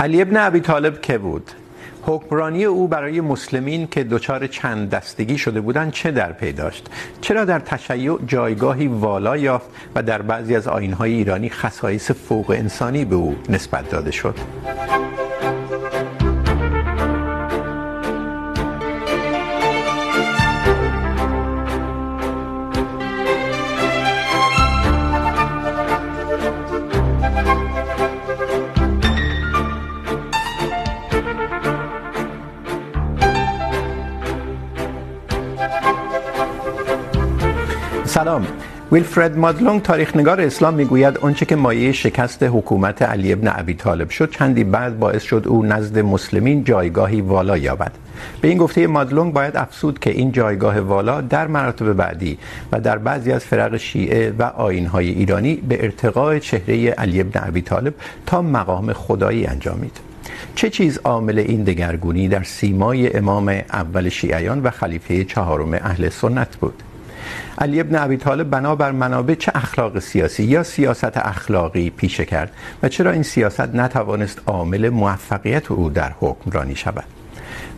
علی ابن ابی طالب که بود؟ حکمرانی او برای مسلمین که دچار چند دستگی شده بودند چه در پی داشت؟ چرا در تشیع جایگاهی والا یافت و در بعضی از آیین‌های ایرانی خصایص فوق انسانی به او نسبت داده شد؟ ویلفرد مادلونگ تاریخ نگار اسلام میگوید، آنچه که مایه شکست حکومت علی ابن ابی طالب شد، چندی بعد باعث شد او نزد مسلمین جایگاهی والا یابد. به این گفته مادلونگ باید افسود که این جایگاه والا در مراتب بعدی و در بعضی از فرق شیعه و آیین‌های ایرانی به ارتقاء چهره علی ابن ابی طالب تا مقام خدایی انجامید. چه چیز عامل این دگرگونی در سیمای امام اول شیعیان و خلیفه چهارم اهل سنت بود؟ علی ابن ابی طالب بنا بر منابع چه اخلاق سیاسی یا سیاست اخلاقی پیشه کرد و چرا این سیاست نتوانست عامل موفقیت او در حکمرانی شود؟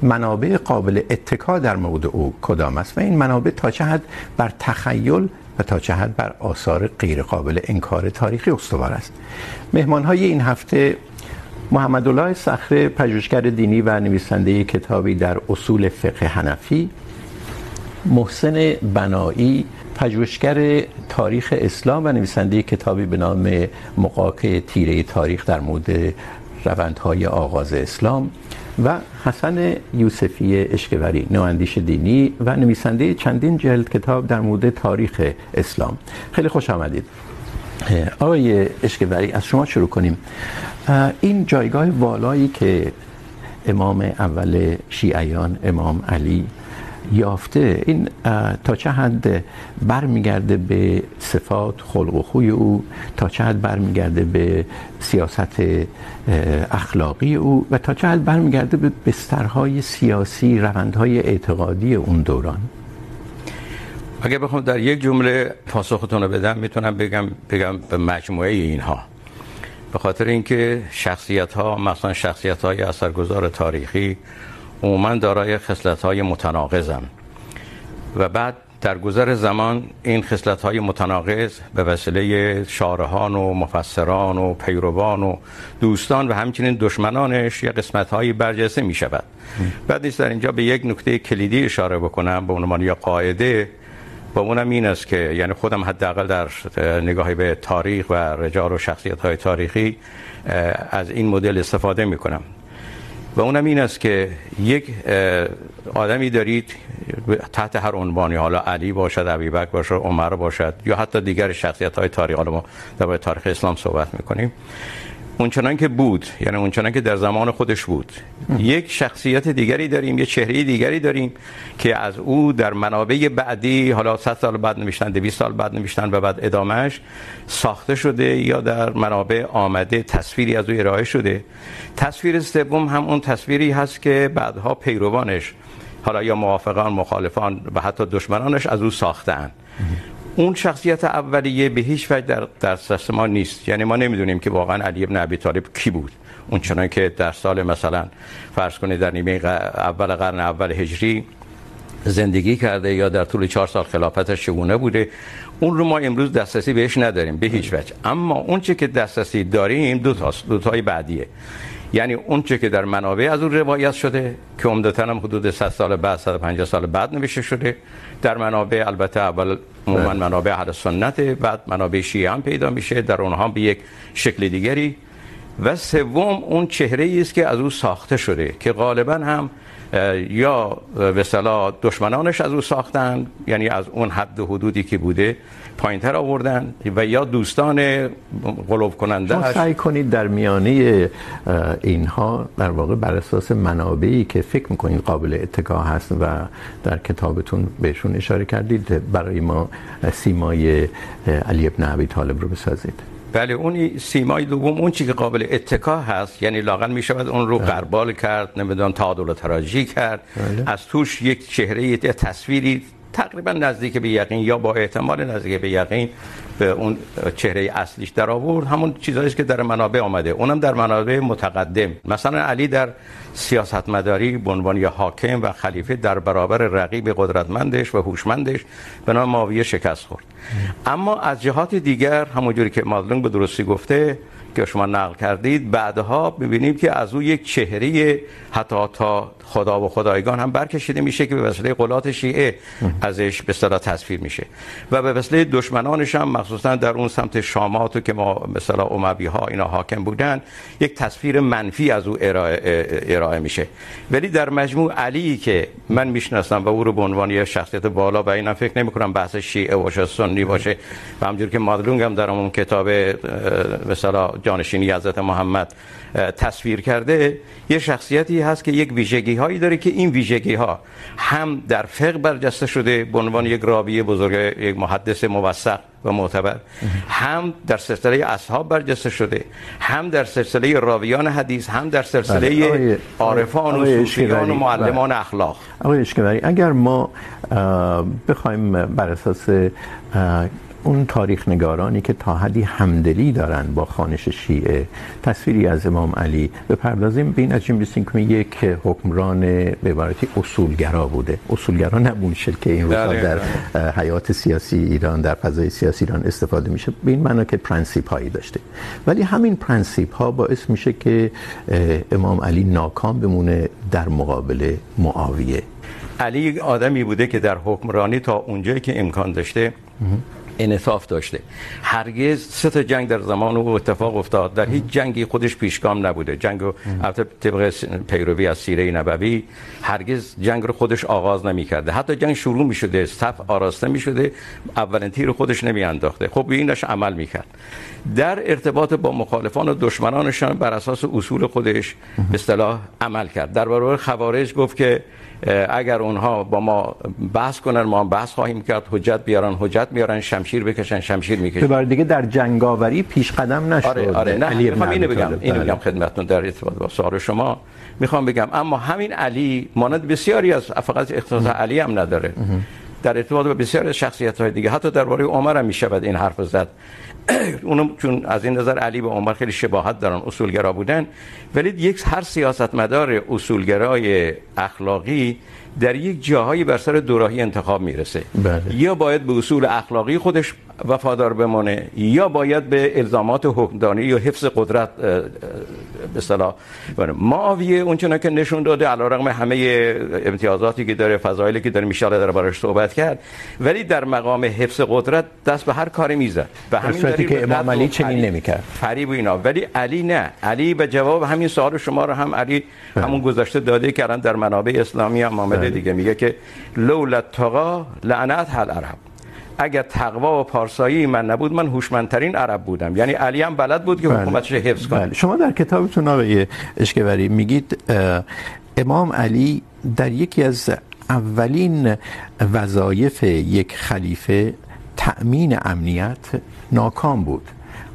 منابع قابل اتکا در مورد او کدام است؟ و این منابع تا چه حد بر تخیل و تا چه حد بر آثار غیر قابل انکار تاریخی استوار است؟ مهمانهای این هفته محمد الله صخره، پژوهشگر دینی و نویسنده کتابی در اصول فقه حنفی محسن بنایی، پژوهشگر تاریخ اسلام و نویسنده کتابی به نام مقاکه تیره تاریخ در مورد روندهای آغاز اسلام و حسن یوسفی اشکوری، نواندیش دینی و نویسنده چندین جلد کتاب در مورد تاریخ اسلام. خیلی خوش آمدید. آقای اشکوری، از شما شروع کنیم. این جایگاه والایی که امام اول شیعیان، امام علی یافته. این تا چه حد برمیگرده به صفات خلق و خوی او، تا چه حد برمیگرده به سیاست اخلاقی او و تا چه حد برمیگرده به بسترهای سیاسی، روندهای اعتقادی اون دوران. اگه بخوام در یک جمله پاسختون رو بدم، میتونم بگم بگم به مجموعه اینها. به خاطر اینکه شخصیت ها مثلا شخصیت های اثرگذار تاریخی عموما دارای خصلت های متناقضن و بعد در گذر زمان این خصلت های متناقض به وسیله شارحان و مفسران و پیروان و دوستان و همچنین دشمنانش یا قسمت های برجسته می شود بعد نیست در اینجا به یک نکته کلیدی اشاره بکنم، به عنوان یا قاعده. با اونم این است که یعنی خودم حداقل در نگاهی به تاریخ و رجال و شخصیت های تاریخی از این مدل استفاده می کنم و اونم این است که یک آدمی دارید تحت هر عنوانی، حالا علی باشد ابوبکر باشد، عمر باشد یا حتی دیگر شخصیت های تاریخ، حالا ما در تاریخ اسلام صحبت میکنیم. اونچنان که بود یعنی اونچنان که در زمان خودش بود. یک شخصیت دیگری داریم، یک چهره دیگری داریم که از او در منابع بعدی، حالا 100 سال بعد نوشتن 200 سال بعد نوشتن و بعد ادامهش ساخته شده یا در منابع آمده، تصویری از او ارائه شده. تصویر سوم هم اون تصویری هست که بعدها پیروانش، حالا یا موافقان، مخالفان و حتی دشمنانش از او ساختن اون شخصیت اولیه به هیچ وجه در دسترس ما نیست. یعنی ما نمیدونیم که واقعا علی ابن ابی طالب کی بود. اون چنان که در سال مثلا فرض کنید در نیمه اول قرن اول هجری زندگی کرده یا در طول چهار سال خلافتش چگونه بوده، اون رو ما امروز دسترسی بهش نداریم، به هیچ وجه. اما اون چه که دسترسی داریم، دو تاست. دو تای بعدیه. یعنی اون چه که در منابع از اون روایت شده که عمدتاً هم حدود 100 سال بعد 150 سال بعد نوشته شده. در منابع البته اول عموما منابع اهل سنت بعد منابع شیعه هم پیدا میشه. در اونها به یک شکل دیگری. و سوم اون چهره ای است که از او ساخته شده که غالبا هم یا به اصطلاح دشمنانش از او ساختن یعنی از اون حد و حدودی که بوده پایینتر آوردن و یا دوستان غلوب کننده شما سعی کنید در میانه اینها در واقع بر اساس منابعی که فکر میکنید قابل اتکا هست و در کتابتون بهشون اشاره کردید برای ما سیمای علی ابن ابی طالب رو بسازید. بله اون سیمای دوم اون چیزی که قابل اتکا هست یعنی لاقل می شود اون رو غربال کرد نمیدونم تعادل و تراجی کرد. بله. از توش یک چهره تصویری تقریباً نزدیک به یقین یا با احتمال نزدیک به یقین به اون چهره اصلیش در آورد. همون چیزایی که در منابع آمده. اونم در منابع متقدم. مثلا علی در سیاست مداری به عنوان یا حاکم و خلیفه در برابر رقیب قدرتمندش و هوشمندش به نام معاویه شکست خورد. اما از جهات دیگر، همونجوری که مادلونگ به درستی گفته که شما نقل کردید بعدها ببینیم که از او یک چهره حتی تا خدا و خدایگان هم برکشیده میشه که به وسیله قلات شیعه ازش به اصطلاح تصویر میشه. و به وسیله دشمنانش هم مخصوصا در اون سمت شامات که ما به اصطلاح اموی ها اینا حاکم بودن یک تصویر منفی از او ارائه, ارائه میشه. ولی در مجموع علی که من میشناسم و او رو به عنوان یک شخصیت بالا و اینا فکر نمی کنم بحث شیعه باشه سنی باشه و همونجوری که مادلونگ هم در اون کتاب به اصطلاح جانشینی حضرت محمد تصویر کرده. یه شخصیتی هست که یک ویژگی هایی داره که این ویژگی ها هم در فقه برجسته شده به عنوان یک راوی بزرگ یک محدث موثق و معتبر هم در سلسله اصحاب برجسته شده هم در سلسله راویان حدیث هم در سلسله عارفان و صوفیان و معلمان اخلاق. آقای اشکبری اگر ما بخوایم بر اساس اون تاریخ نگارانی که تا حدی همدلی دارن با خانش شیعه. تصویری از امام علی. بپردازیم. به این نتیجه برسیم که یک حکمران به عبارتی اصولگرا بوده. اصولگرا نبون شکل که این روزها در حیات سیاسی ایران در فضای سیاسی ایران استفاده میشه. به این معنی که پرنسیپ هایی داشته. ولی همین پرنسیپ ها باعث میشه که امام علی ناکام بمونه در مقابل معاویه. علی آدمی بوده که در حکمرانی تا اونجایی که امکان داشته انصاف داشته. هرگز سه تا جنگ در زمان او اتفاق افتاد. در هیچ جنگی خودش پیشگام نبوده. جنگ البته طبق پیروی از سیره نبوی هرگز جنگ رو خودش آغاز نمی‌کرده. حتی جنگ شروع می‌شده صف آراسته می‌شده اولین تیر خودش نمی‌انداخته. خب به اینش عمل می‌کرد. در ارتباط با مخالفان و دشمنانشان بر اساس اصول خودش به اصطلاح عمل کرد. در برابر خوارج گفت که اگر اونها با ما بحث کنن ما بحث خواهیم کرد حجت بیارن حجت میارن شمشیر بکشن شمشیر میکشن. به بار دیگه در جنگاوری پیش قدم نشد. آره آره نه میخوام اینو بگم اینو بگم خدمتتون در ارتباط با سوال شما. میخوام بگم اما همین علی مانند بسیاری از فقط اختصاص علی هم نداره. در ارتباط با بسیاری از شخصیت های دیگه حتی درباره عمر هم میشود این حرف زد. اونم چون از این نظر علی به عمر خیلی شباهت دارن، اصولگرا بودن. ولی یک هر سیاستمدار اصولگرای اخلاقی در یک جاهایی بر سر دوراهی انتخاب میرسه. بله. یا باید به اصول اخلاقی خودش وفادار بمونه یا باید به الزامات حکمدانی یا حفظ قدرت به اصطلاح معاویه اونچنان که نشون داده علیرغم همه امتیازاتی که داره فضایلی که داره میشه در بارش صحبت کرد. ولی در مقام حفظ قدرت دست به هر کاری میزد. به همین دلیل که امام علی چنین نمیکرد. فریب و اینا. ولی علی نه. علی به جواب همین سوال شما رو هم علی همون گذاشته داده که الان در منابع اسلامی هم آمده دیگه میگه که لولا التقا لعنت هل عرب اگر تقوا و پارسایی من نبود من هوشمندترین عرب بودم. یعنی علی هم بلد بود که حکومتش حفظ کنه. بله. شما در کتابتون آقای اشکبری میگید امام علی در یکی از اولین وظایف یک خلیفه تأمین امنیت ناکام بود.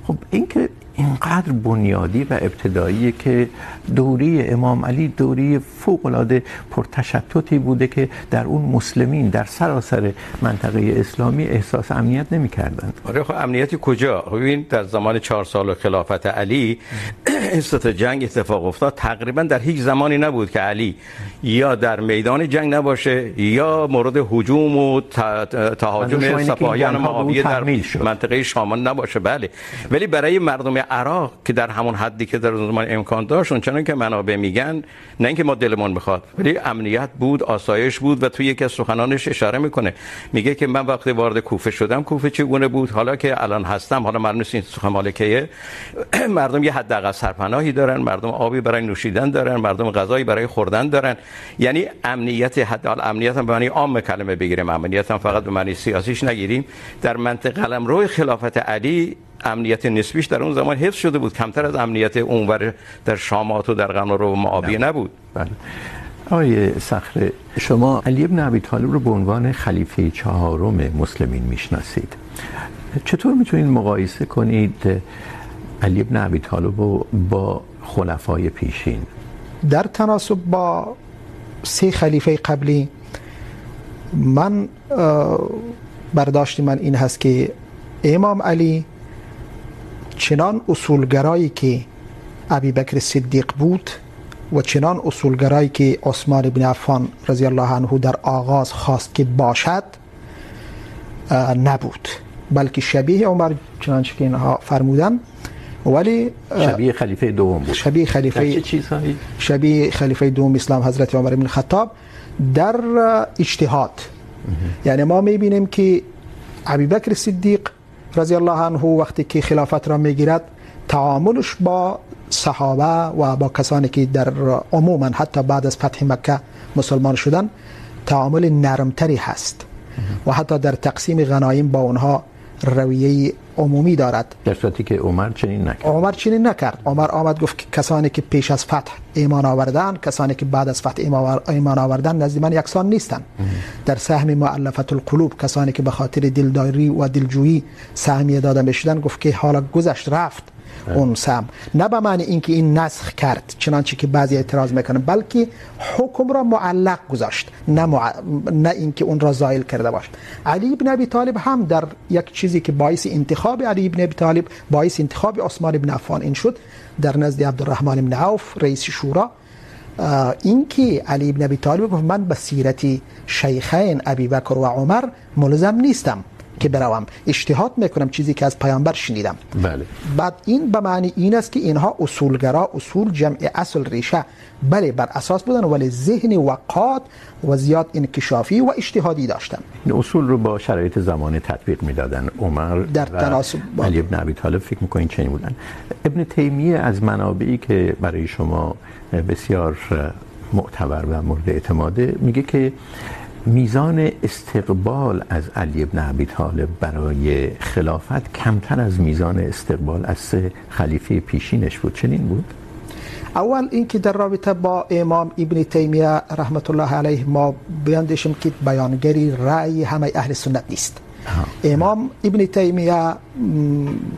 خب این که اینقدر بنیادی و ابتدایی که دوری امام علی دوری فوق العاده پرتشتتی بوده که در اون مسلمین در سراسر منطقه اسلامی احساس امنیت نمیکردند. آره خب امنیتی کجا؟ ببین در زمان چهار سال خلافت علی این جنگ اتفاق افتاد. تقریباً در هیچ زمانی نبود که علی یا در میدان جنگ نباشه یا مورد هجوم و تهاجم سپاهیان معاویه در منطقه شامان نباشه. بله. ولی برای مردم عراق که در همون حدی که در زمان امکان داشت چون که منابع میگن، نه اینکه ما دلمون بخواد ولی امنیت بود، آسایش بود و تو یکی از سخنانش اشاره میکنه. میگه که من وقتی وارد کوفه شدم، کوفه چگونه بود؟ حالا که الان هستم، حالا معلوم نیست این سخن مالکیه. مردم یه حداقل سرپناهی دارن، مردم آبی برای نوشیدن دارن، مردم غذایی برای خوردن دارن. یعنی امنیت حداقل امنیت هم به معنی عام کلمه بگیریم. امنیت هم فقط به معنی سیاسیش نگیریم. در منطقه قلمرو خلافت علی امنیت نسبیش در اون زمان حفظ شده بود. کمتر از امنیت اونور در شامات و در قمر و معابیه نبود. بله. آقای صخره شما علی ابن ابی طالب رو به عنوان خلیفه چهارم مسلمین میشناسید. چطور میتونید مقایسه کنید علی ابن ابی طالب رو با خلفای پیشین؟ در تناسب با سه خلیفه قبلی من برداشت من این هست که امام علی چنان اصولگرایی که ابی بکر صدیق بود و چنان اصولگرایی که عثمان بن عفان رضی الله عنه در آغاز خواست که باشد نبود. بلکه شبیه عمر چنانچه که اینها فرمودن ولی شبیه خلیفه دوم بود. شبیه خلیفه چیزهایی؟ شبیه خلیفه دوم اسلام حضرت عمر بن خطاب در اجتهاد. یعنی ما میبینیم که ابی بکر صدیق رضی الله عنه وقتی که خلافت را میگیرد، تعاملش با صحابه و با کسانی که در عموما حتی بعد از فتح مکه مسلمان شدن، تعامل نرمتری هست. و حتی در تقسیم غنایم با اونها رویه عمومی دارد. در صورتی که عمر چنین نکرد. عمر چنین نکرد. عمر آمد گفت که کسانی که پیش از فتح ایمان آوردن کسانی که بعد از فتح ایمان آوردن نزد من یکسان نیستن در سهم مؤلفه القلوب کسانی که به خاطر دلداری و دلجویی سهمیه داده میشدن گفت که حالا گذشت رفت. اون سهم نه به معنی اینکه این نسخ کرد چنانچه که بعضی اعتراض میکنن بلکه حکم را معلق گذاشت نه, مع... نه اینکه اون را زائل کرده باشد. علی ابن ابی طالب هم در یک چیزی که باعث انتخاب علی ابن ابی طالب باعث انتخاب عثمان ابن عفان این شد در نزد عبدالرحمن ابن عوف رئیس شورا این که علی ابن ابی طالب گفت من به سیرت شیخین ابی بکر و عمر ملزم نیستم. که بروم. اجتهاد میکنم چیزی که از پیامبر شنیدم. بله. بعد این به معنی این است که اینها اصولگرا اصول جمع اصل ریشه. بله بر اساس بودن ولی ذهن وقات و زیاد انکشافی و اجتهادی داشتن. این اصول رو با شرایط زمان تطبیق میدادن عمر در تناسب با علی ابن ابی طالب فکر میکنین چنین بودن. ابن تیمیه از منابعی که برای شما بسیار معتبر و مورد اعتماده میگه که میزان استقبال از علی ابن ابی طالب برای خلافت کمتر از میزان استقبال از سه خلیفه پیشینش بود. چنین بود؟ اول اینکه در رابطه با امام ابن تیمیه رحمت الله علیه ما بیاندیشیم که بیانگری رأی همه اهل سنت نیست. امام ابن تیمیه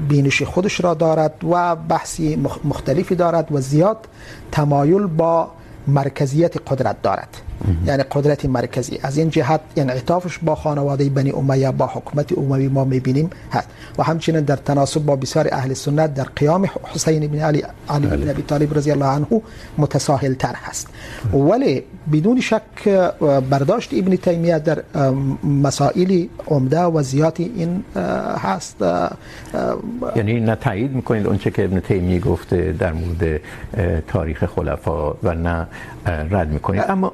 بینش خودش را دارد و بحثی مختلفی دارد و زیاد تمایل با مرکزیت قدرت دارد. یعنی قدرت مرکزی. از این جهت یعنی انعطافش با خانواده بنی امیه با حکومت اموی ما میبینیم هست. و همچنین در تناسب با بسیار اهل سنت در قیام حسین بن علی علی بن ابی طالب رضی الله عنه متساهل تر هست. ولی بدون شک برداشت ابن تیمیه در مسائل عمده و زیادی این هست. یعنی نه تایید میکنید اون چه که ابن تیمیه گفته در مورد تاریخ خلفا و نه رد میکنید. اما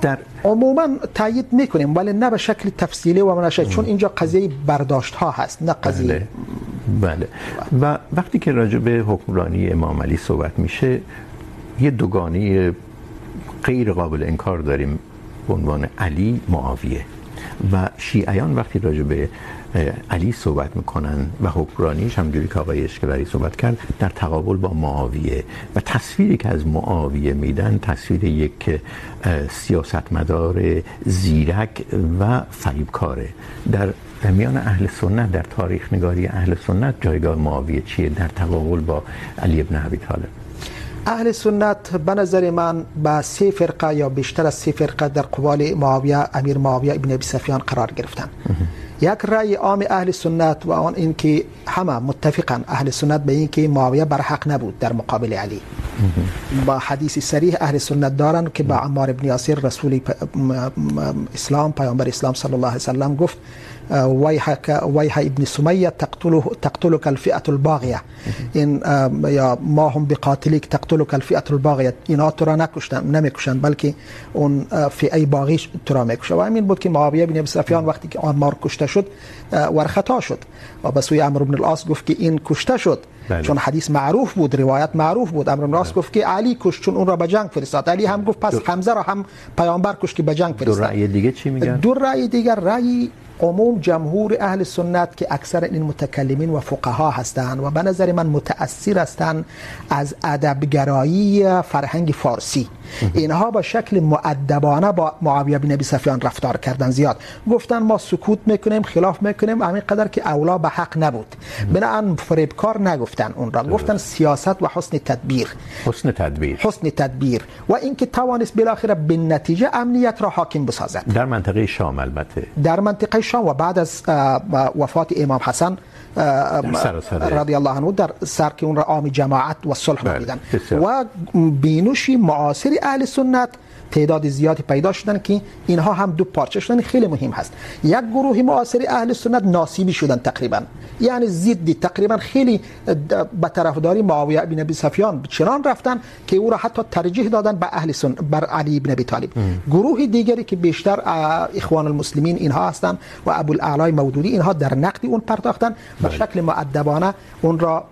در عموما تایید میکنیم ولی نه به شکل تفصیلی و منشه چون اینجا قضیه برداشت ها هست نه قضیه بله, بله. و وقتی که راجع به حکمرانی امام علی صحبت میشه یه دوگانه غیر قابل انکار داریم به عنوان علی معاویه. و شیعیان وقتی راجع به علی صحبت میکنن و حکمرانیش همجوری که آقای اشکبری صحبت کرد در تقابل با معاویه و تصویری که از معاویه میدن، تصویر یک سیاستمدار زیرک و فریبکاره. در میان اهل سنت، در تاریخ نگاری اهل سنت، جایگاه معاویه چیه؟ در تقابل با علی ابن ابی طالب. اهل سنت به نظر من با سه فرقه یا بیشتر از سه فرقه در قبال معاویه، امیر معاویه ابن ابی سفیان قرار گرفتن. یک رأی عام اهل سنت و آن این که همه متفقا اهل سنت به این که معاویه بر حق نبود در مقابل علی. با حدیث صریح اهل سنت دارن که با عمار ابن یاسر رسول اسلام، پیامبر اسلام صلی الله علیه وسلم گفت ويحك ويح ابن سميه تقتله تقتلك الفئه الباغيه ان يا ما هم بقاتلك تقتلك الفئه الباغيه اینا تو را نکشتن نمیکشن بلکه اون فئه باغی تو را میکشه و همین بود که معاویه بن ابی سفیان وقتی که آمار کشته شد ورخطا شد. و به سوی عمرو بن العاص گفت که این کشته شد. بله. چون حدیث معروف بود روایت معروف بود. عمرو بن العاص گفت که علی کشت چون اون را به جنگ فرستاد. علی هم گفت پس حمزه را هم پیامبر کشت که به جنگ فرستاد. دو رأی دیگه چی میگن؟ دو رأی دیگر رأی عموم جمهور اهل سنت که اکثر این متکلمین و فقها هستند و به نظر من متأثر هستند از ادبگرایی فرهنگ فارسی. اینها با شکل معدبانه با معاویه بن ابی سفیان رفتار کردن زیاد. گفتن ما سکوت میکنیم خلاف میکنیم همین قدر که اولا به حق نبود. بنابراین فریبکار نگفتن اون را. گفتن سیاست و حسن تدبیر. حسن تدبیر. حسن تدبیر. و اینکه توانست بالاخره به نتیجه امنیت را حاکم بسازد. در منطقه شام البته. در منطقه شام و بعد از وفات امام حسن رضی الله عنه در سر که اون را عام جماعت و صلح دیدن و بینوش معاصر اهل سنت تعداد زیادی پیدا شدن که اینها هم دو پارچه شدن خیلی مهم هست. یک گروه معاصر اهل سنت ناصیبی شدن تقریباً. یعنی ضدی تقریباً خیلی به طرفداری معاویه بن ابی سفیان چنان رفتن که او را حتی ترجیح دادن به اهل سنت بر علی بن ابی طالب. گروه دیگری که بیشتر اخوان المسلمین اینها هستند و ابو الاعلی مودودی اینها در نقد اون پرداختن به شکل مؤدبانه اون را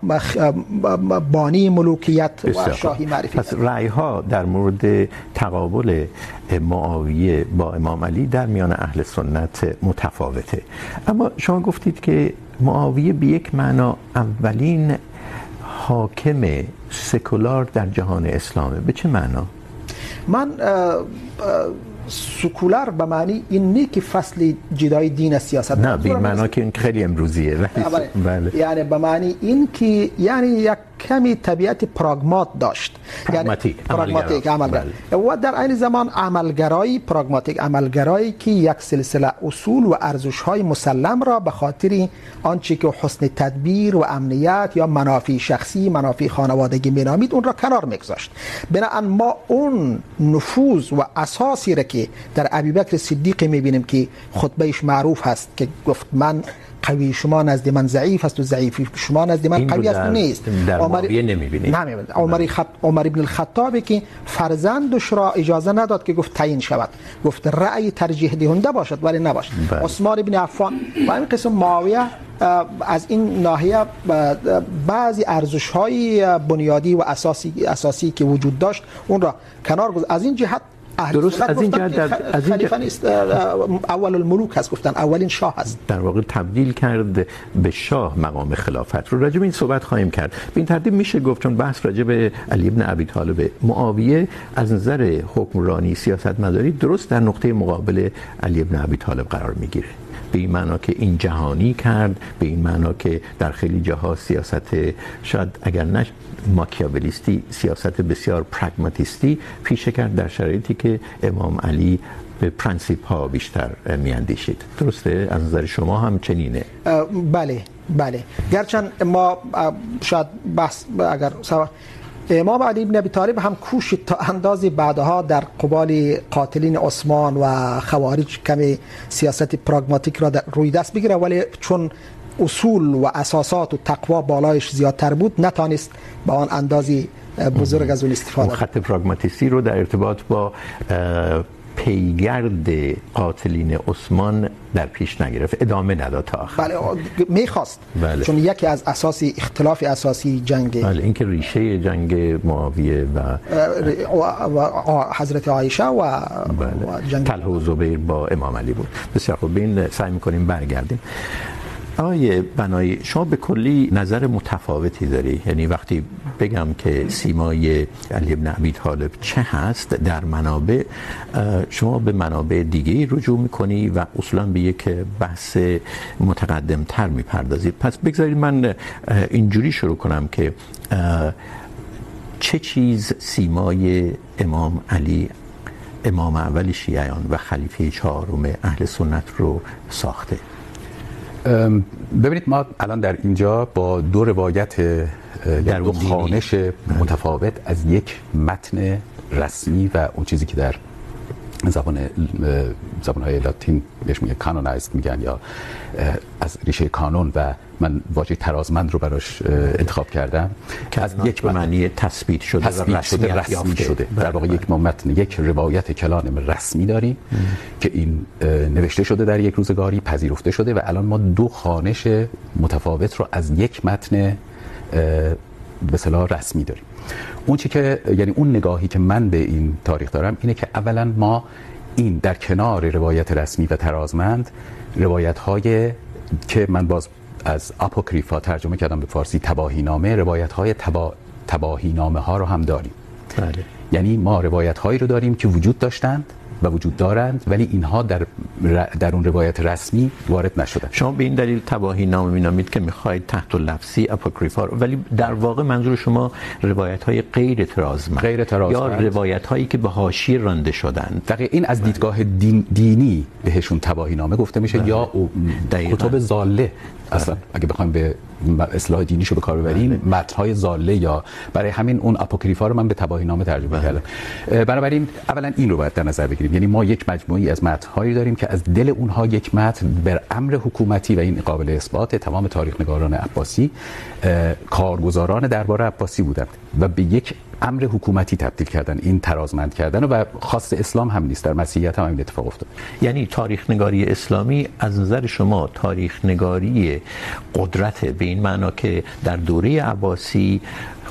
بانی ملوکیت و شاهی معرفی پس رأی ها در مورد تقابل معاویه با امام علی در میان اهل سنت متفاوته. اما شما گفتید که معاویه به یک معنا اولین حاکم سکولار در جهان اسلامه. به چه معنا؟ من سکولار به معنی این نی که فصل جدای دین از سیاست. نه به معنا که این خیلی امروزیه. بله. یعنی به معنی این که یعنی یک کمی طبیعت پراگمات داشت. پراگماتیک یعنی پراگماتیک عملگرایی بله. و در این زمان عملگرایی پراگماتیک عملگرایی که یک سلسله اصول و ارزش های مسلم را به خاطر آنچه که حسن تدبیر و امنیت یا منافع شخصی منافع خانوادگی مینامید اون را کنار میگذاشت. بنابراین ما اون نفوذ و اساسی را که در ابوبکر صدیق میبینیم که خطبهش معروف هست که گفت من قوی شما نزد من ضعیف است و ضعیف. شما نزد من قوی است و نیست. معاویه نمیبینید عمر خط... عمر ابن الخطاب که فرزندش را اجازه نداد که گفت تعیین شود. گفت رأی ترجیح دهنده باشد ولی نباشد. عثمان ابن عفان و این قسم معاویه از این ناحیه بعضی ارزش های بنیادی و اساسی اساسی که وجود داشت اون را کنار گذاشت. از این جهت درست؟ Is an جهت there is an خلیفه نیست اول الملوک هست گفتن اولین شاه هست. در واقع تبدیل کرد به شاه مقام خلافت رو. راجع به این صحبت خواهیم کرد. به این ترتیب میشه گفت چون بحث راجع به علی ابن ابی طالب معاویه از نظر حکمرانی سیاست مداری درست در نقطه مقابل علی ابن ابی طالب قرار میگیره. به این معنا که این جهانی کرد، به این معنا که در خیلی جاها سیاست، شاید اگر نه ماکیاولیستی، سیاست بسیار پراگماتیستی پیشه کرد در شرایطی که امام علی به پرنسیپ ها بیشتر میاندیشید. درسته؟ از نظر شما هم چنینه بله بله. گرچند ما شاید بحث، اگر سوا امام علی بن ابی طالب هم کوشید تا اندازی بعدها در قبال قاتلین عثمان و خوارج کمی سیاست پراگماتیک را در روی دست بگیره، ولی چون اصول و اساسات و تقوا بالایش زیادتر بود، نتانست به آن اندازی بزرگ از اون استفاده. خط پراگماتیسی رو در ارتباط با پیگرد قاتلین عثمان در پیش نگرفت. ادامه نداد تا آخر. بله میخواست. بله. چون یکی از اساسی اختلاف اساسی جنگ بله اینکه ریشه جنگ معاویه و, و, حضرت عایشه و, بله. و جنگ طلحه و زبیر با امام علی بود. بسیار خوب. این سعی میکنیم برگردیم. آقای بنایی، شما به کلی نظر متفاوتی داری. یعنی وقتی بگم که سیمای علی ابن ابی طالب چه هست در منابع شما به منابع دیگه رجوع میکنی و اصولا به یک بحث متقدم تر میپردازید پس بگذارید من اینجوری شروع کنم که چه چیز سیمای امام علی، امام اول شیعیان و خلیفه چهارم اهل سنت رو ساخته؟ ببینید ما الان در اینجا با دو روایت در دو خانش متفاوت از یک متن رسمی و اون چیزی که در زبان زبان های لاتین بهش میگه کانونایز میگن یا از ریشه کانون و من واژه ترازمند رو براش انتخاب کردم. که از یک به معنی تثبیت شده تثبیت شده رسمی شده. در واقع یک متن یک روایت کلان رسمی داریم که این نوشته شده در یک روزگاری پذیرفته شده و الان ما دو خوانش متفاوت رو از یک متن به اصطلاح رسمی داریم. اون چی که یعنی اون نگاهی که من به این تاریخ دارم اینه که اولا ما این در کنار روایت رسمی و ترازمند روایت های که من باز از اپوکریفا ترجمه کردم به فارسی تباهی نامه روایت های تبا... تباهی نامه ها رو هم داریم. بله. یعنی ما روایت هایی رو داریم که وجود داشتند و وجود دارند ولی اینها در در اون روایت رسمی وارد نشدن شما به این دلیل تباهی نام مینامید که میخواهید تحت لفظی اپوکریفا ولی در واقع منظور شما روایت های غیر ترازمند غیر ترازمند یا روایت هایی که به حاشیه رانده شدند. دقیقاً این از دیدگاه دین دینی بهشون تباهی نامه گفته میشه. یا کتب ضاله اصلا اگه بخوایم به اصلاح دینیشو به کار ببریم متن‌های ضاله یا برای همین اون اپوکریفا رو من به تباهی نامه ترجمه کردم. بنابراین اولا این رو باید در نظر بگیریم. یعنی ما یک مجموعی از متن‌هایی داریم که از دل اونها یک متن بر امر حکومتی و این قابل اثبات تمام تاریخ نگاران عباسی کارگزاران دربار عباسی بودند. و به یک امر حکومتی تبدیل کردن، این ترازمند کردن و خاص اسلام هم نیست، در مسیحیت هم این اتفاق افتاد. یعنی تاریخ نگاری اسلامی از نظر شما تاریخ نگاری قدرت به این معنا که در دوره عباسی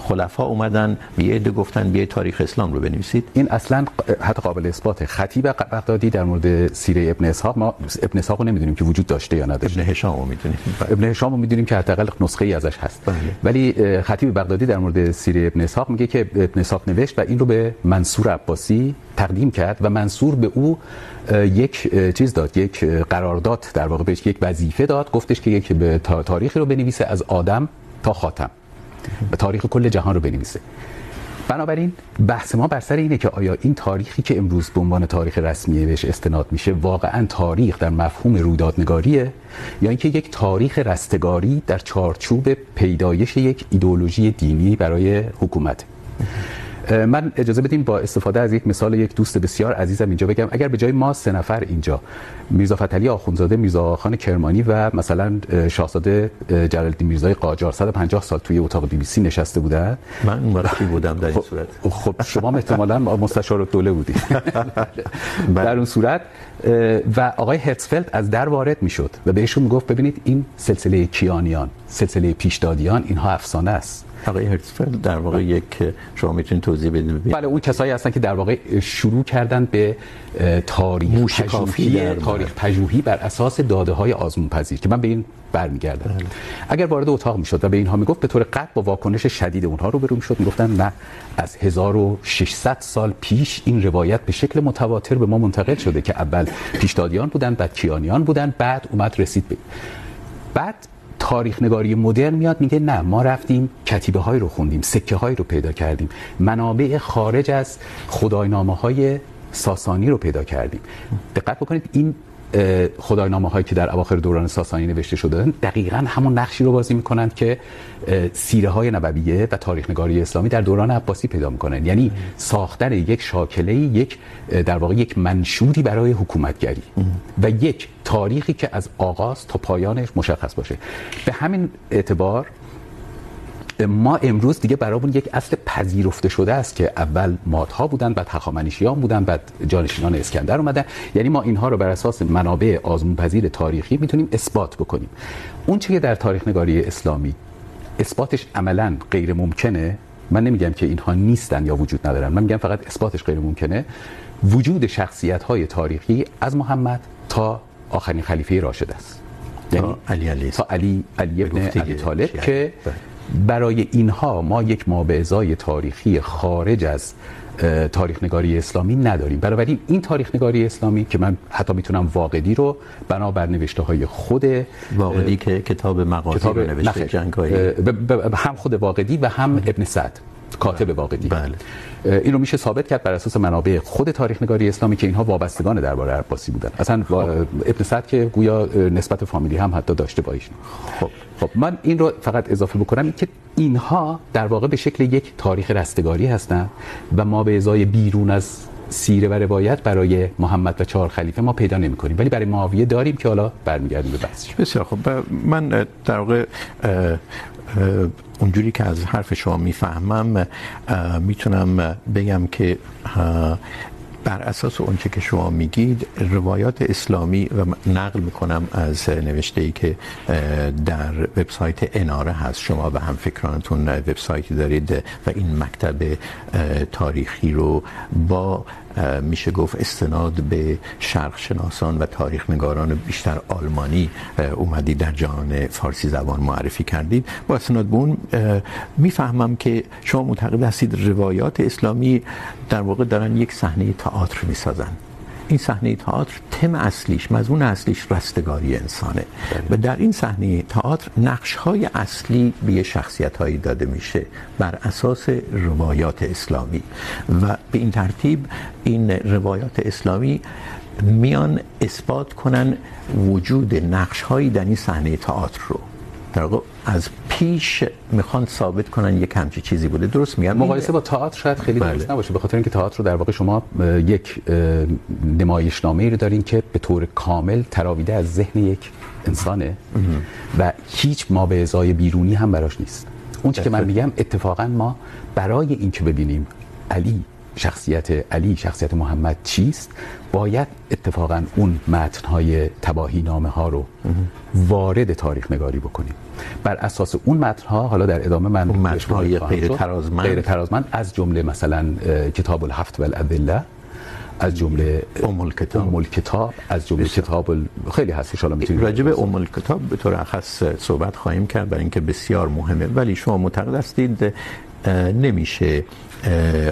خلفا اومدن عده گفتن بیاید تاریخ اسلام رو بنویسید. این اصلا حتی قابل اثبات خطیب بغدادی در مورد سیره ابن اسحاق ما ابن اسحاق رو نمیدونیم که وجود داشته یا نداشته. ابن هشام رو میدونیم. ابن هشام رو میدونیم که حداقل نسخه ای ازش هست. بله. ولی خطیب بغدادی در مورد سیره ابن اسحاق میگه که ابن اسحاق نوشت و این رو به منصور عباسی تقدیم کرد و منصور به او یک چیز داد یک قرارداد در واقع بهش یک وظیفه داد. گفتش که یک به تاریخی رو بنویسه از آدم تا خاتم. به تاریخ کل جهان رو بنویسه. بنابراین بحث ما بر سر اینه که آیا این تاریخی که امروز به عنوان تاریخ رسمی بهش استناد میشه واقعا تاریخ در مفهوم رویدادنگاریه یا اینکه یک تاریخ رستگاری در چارچوب پیدایش یک ایدئولوژی دینی برای حکومت. من اجازه بدیم با استفاده از یک مثال یک دوست بسیار عزیزم اینجا بگم. اگر به جای ما سه نفر اینجا میرزا فتحعلی آخوندزاده میرزا خان کرمانی و مثلا شاهزاده جلال الدین میرزای قاجار 150 سال توی اتاق بی بی سی نشسته بودن. من اون وقتی بودم در این صورت؟ خب شما احتمالاً مستشار الدوله بودید در اون صورت و آقای هرتزفلد از در وارد میشد و بهشون میگفت ببینید این سلسله کیانیان سلسله پیشدادیان اینها افسانه است. آقای هرتزفلد در واقع یک شما میتونید توضیح بدید بله اون کسایی هستن که در واقع شروع کردن به تاریخ پژوهی تاریخ پژوهی بر اساس داده های آزمون پذیر که من به این برمیگردم. بله. اگر وارد اتاق میشد و به اینها میگفت به طور قطع با واکنش شدید اونها رو برو میشد میگفتن نه از 1600 سال پیش این روایت به شکل متواتر به ما منتقل شده که اول پیشدادیان بودن بعد کیانیان بودن بعد اومد رسید به بعد تاریخ نگاری مدرن میاد، میگه نه، ما رفتیم کتیبه های رو خوندیم سکه های رو پیدا کردیم، منابع خارج از خداینامه های ساسانی رو پیدا کردیم. دقت بکنید، این خداینامه هایی که در اواخر دوران ساسانی نوشته شده دقیقا همون نقشی رو بازی میکنند که سیره های نبویه و تاریخ نگاری اسلامی در دوران عباسی پیدا میکنن یعنی ساختن یک شاکله یک در واقع یک منشوری برای حکومتگری و یک تاریخی که از آغاز تا پایانش مشخص باشه. به همین اعتبار ما امروز دیگه برامون یک اصل پذیرفته شده است که اول مادها بودن بعد هخامنشیان بودن بعد جانشینان اسکندر اومدن. یعنی ما اینها رو بر اساس منابع آزمون پذیر تاریخی میتونیم اثبات بکنیم. اون چیزی که در تاریخ نگاری اسلامی؟ اثباتش عملا غیر ممکنه من نمیگم که اینها نیستن یا وجود ندارن. من میگم فقط اثباتش غیر ممکنه وجود شخصیت های تاریخی از محمد تا آخرین خلیفه راشد است. یعنی علی علی تا علی علی ابن ابی طالب که برای اینها ما یک مابعضای تاریخی خارج از تاریخ نگاری اسلامی نداریم. بنابراین این تاریخ نگاری اسلامی که من حتی میتونم واقعی رو بنابر نوشته های خود واقعی که کتاب مقاصد رو نوشته جنگ های هم خود واقعی و هم ابن سعد کاتب واقعی. بله. این رو میشه ثابت کرد بر اساس منابع خود تاریخ نگاری اسلامی که اینها وابستگان درباره عباسی بودن. اصلا ابن سعد که گویا نسبت فامیلی هم حتی داشته با ایشون. خب. خب من این رو فقط اضافه بکنم که اینها در واقع به شکل یک تاریخ رستگاری هستند و ما به ازای بیرون از سیره و روایت برای محمد و چهار خلیفه ما پیدا نمی کنیم ولی برای معاویه داریم که حالا برمیگردیم به بحثش. بسیار خب من در واقع اونجوری که از حرف شما میفهمم میتونم بگم که بر اساس اونچه که شما میگید روایات اسلامی و نقل میکنم از نوشته ای که در وبسایت اناره هست شما و هم فکرانتون وبسایتی دارید و این مکتب تاریخی رو با میشه گفت استناد به شرق شناسان و تاریخ نگاران بیشتر آلمانی اومدی در جهان فارسی زبان معرفی کردید. با استناد به اون میفهمم که شما معتقد هستید روایات اسلامی در واقع دارن یک صحنه تئاتر میسازن. این صحنه تئاتر تم اصلیش مضمون اصلیش رستگاری انسانه. و در این صحنه تئاتر نقش های اصلی به شخصیت هایی داده میشه بر اساس روایات اسلامی. و به این ترتیب این روایات اسلامی میان اثبات کنن وجود نقش هایی در این صحنه تئاتر رو. در از پیش میخوان ثابت کنن یک همچی چیزی بوده. درست میگم؟ مقایسه با تئاتر شاید خیلی درست بله. نباشه به خاطر اینکه تئاتر رو در واقع شما یک نمایشنامه رو دارین که به طور کامل تراویده از ذهن یک انسانه و هیچ ما به ازای بیرونی هم براش نیست. اون چیزی که من میگم اتفاقا ما برای اینکه ببینیم علی شخصیت علی شخصیت محمد چیست باید اتفاقا اون متنهای تباهی نامه ها رو وارد تاریخ نگاری بکنیم. بر اساس اون متنها حالا در ادامه من اون متنهای غیر ترازمند. غیر ترازمند از جمله مثلا کتاب الهفت والادله از جمله ام الکتاب. ام الکتاب از جمله کتاب ال... خیلی هست ان شاء الله میتونیم راجع به ام الکتاب به طور خاص صحبت خواهیم کرد برای اینکه بسیار مهمه. ولی شما معتقد هستید نمیشه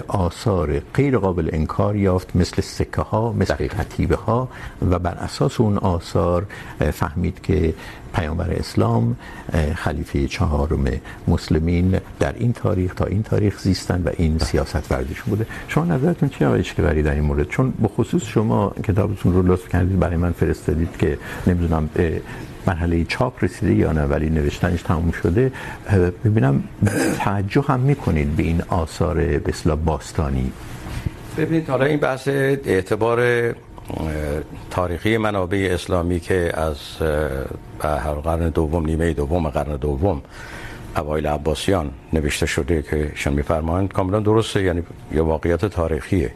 آثار غیر قابل انکار یافت مثل سکه ها مثل کتیبه ها و بر اساس اون آثار فهمید که پیامبر اسلام خلیفه چهارم مسلمین در این تاریخ تا این تاریخ زیستن و این سیاست ورزیشون بوده. شما نظرتون چیه آقای اشکبری در این مورد؟ چون به خصوص شما کتابتون رو لطف کردید برای من فرستادید که نمیدونم مرحله چاپ رسیده یا نه ولی نوشتنش تموم شده ببینم توجه هم میکنید به این آثار به اصطلاح باستانی. ببینید حالا این بحث اعتبار تاریخی منابع اسلامی که از هر قرن دوم نیمه دوم قرن دوم اوایل عباسیان نوشته شده که شما میفرمایند کاملا درسته یعنی یه واقعیت تاریخیه.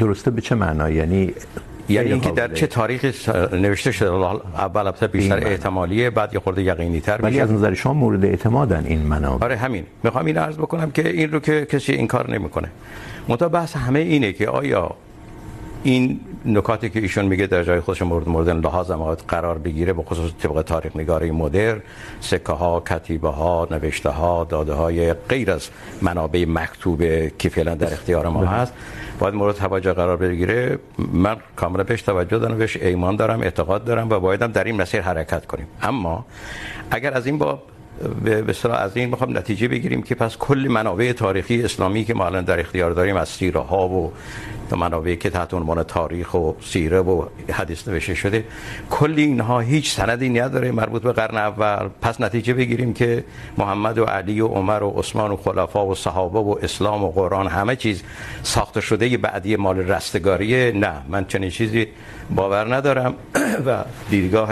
درسته به چه معنی؟ یعنی یعنی اینکه در چه تاریخی نوشته شده؟ اول البته بیشتر احتمالیه بعد یه خورده یقینی تر ولی از نظر شما مورد اعتمادن این منابع. آره همین. میخوام این عرض بکنم که این رو که کسی این کار نمیکنه. متا بحث همه اینه که آیا این نکاتی که ایشون میگه در جای خودش مورد مورد لحاظ هم قرار بگیره به خصوص طبق تاریخ نگاری مدرن سکه ها کتیبه ها نوشته ها داده های غیر از منابع مکتوبه که فعلا در اختیار ما هست. باید مورد توجه قرار بگیره. من کاملا بهش توجه دارم بهش ایمان دارم اعتقاد دارم و بایدم در این مسیر حرکت کنیم. اما اگر از این باب به اصطلاح از این میخوام نتیجه بگیریم که پس کل منابع تاریخی اسلامی که ما الان در اختیار داریم از سیره ها و منابعی که تحت عنوان تاریخ و سیره و حدیث نوشته شده، کل اینها هیچ سندی نداره مربوط به قرن اول. پس نتیجه بگیریم که محمد و علی و عمر و عثمان و خلفا و صحابه و اسلام و قرآن همه چیز ساخته شده بعدی مال رستگاریه. نه، من چنین چیزی باور ندارم. و دیدگاه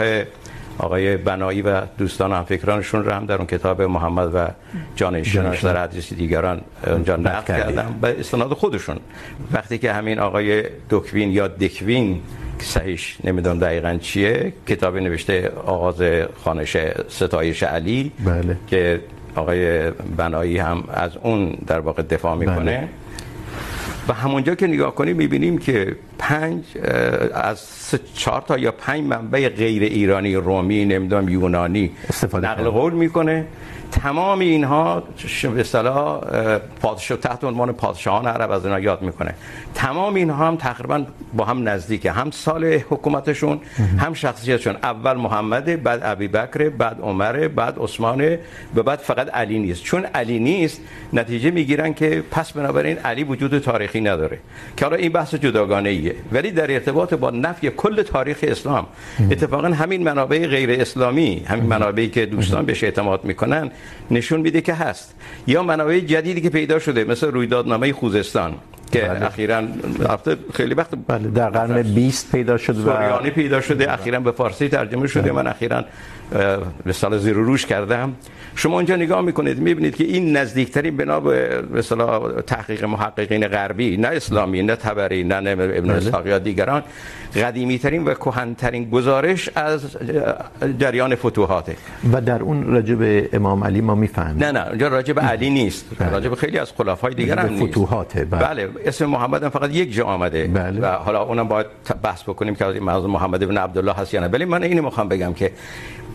آقای بنایی و دوستان هم فکرانشون رو هم در اون کتاب محمد و جانشینش در حدیث دیگران اونجا نقل کردم به استناد خودشون وقتی که همین آقای دکوین یا دکوین صحیح نمیدونم دقیقا چیه کتاب نوشته آغاز خانش ستایش علی بله. که آقای بنایی هم از اون در واقع دفاع میکنه بله. و همونجا که نگاه کنیم میبینیم که پنج از چهار تا یا پنج منبع غیر ایرانی رومی نمیدونم یونانی استفاده نقل قول میکنه. تمام اینها به اصطلاح پادشاه تحت عنوان پادشاهان عرب از اینا یاد میکنه. تمام اینها هم تقریباً با هم نزدیکه. هم سال حکومتشون هم شخصیتشون. اول محمد بعد ابی بکر بعد عمر بعد عثمان و بعد فقط علی نیست. چون علی نیست نتیجه میگیرن که پس بنابراین علی وجود تاریخی نداره. که حالا این بحث جداگانه ایه ولی در ارتباط با نفی کل تاریخ اسلام اتفاقا همین منابع غیر اسلامی همین منابعی که دوستان بهش اعتماد میکنن نشون میده که هست. یا منابع جدیدی که پیدا شده مثل رویدادنامه خوزستان. که بله. اخیرا رفته خیلی وقت بله در قرن 20 پیدا شده و سوریانی پیدا شده اخیرا به فارسی ترجمه شده. من اخیرا به سال زیر روش کردم. شما اونجا نگاه میکنید میبینید که این نزدیکترین بنا به اصطلاح تحقیق محققین غربی نه اسلامی نه تبری نه ابن اسحاق یا دیگران قدیمی ترین و کهن ترین گزارش از جریان فتوحاته. و در اون راجب امام علی ما میفهمیم. نه نه اونجا راجب علی نیست. راجب خیلی از خلفای دیگر هم نیست. فتوحاته بله. اسم محمد هم فقط یک جا آمده بله. و حالا اونم باید بحث بکنیم که منظور محمد ابن عبدالله هست یا نه ولی من اینو میخوام بگم که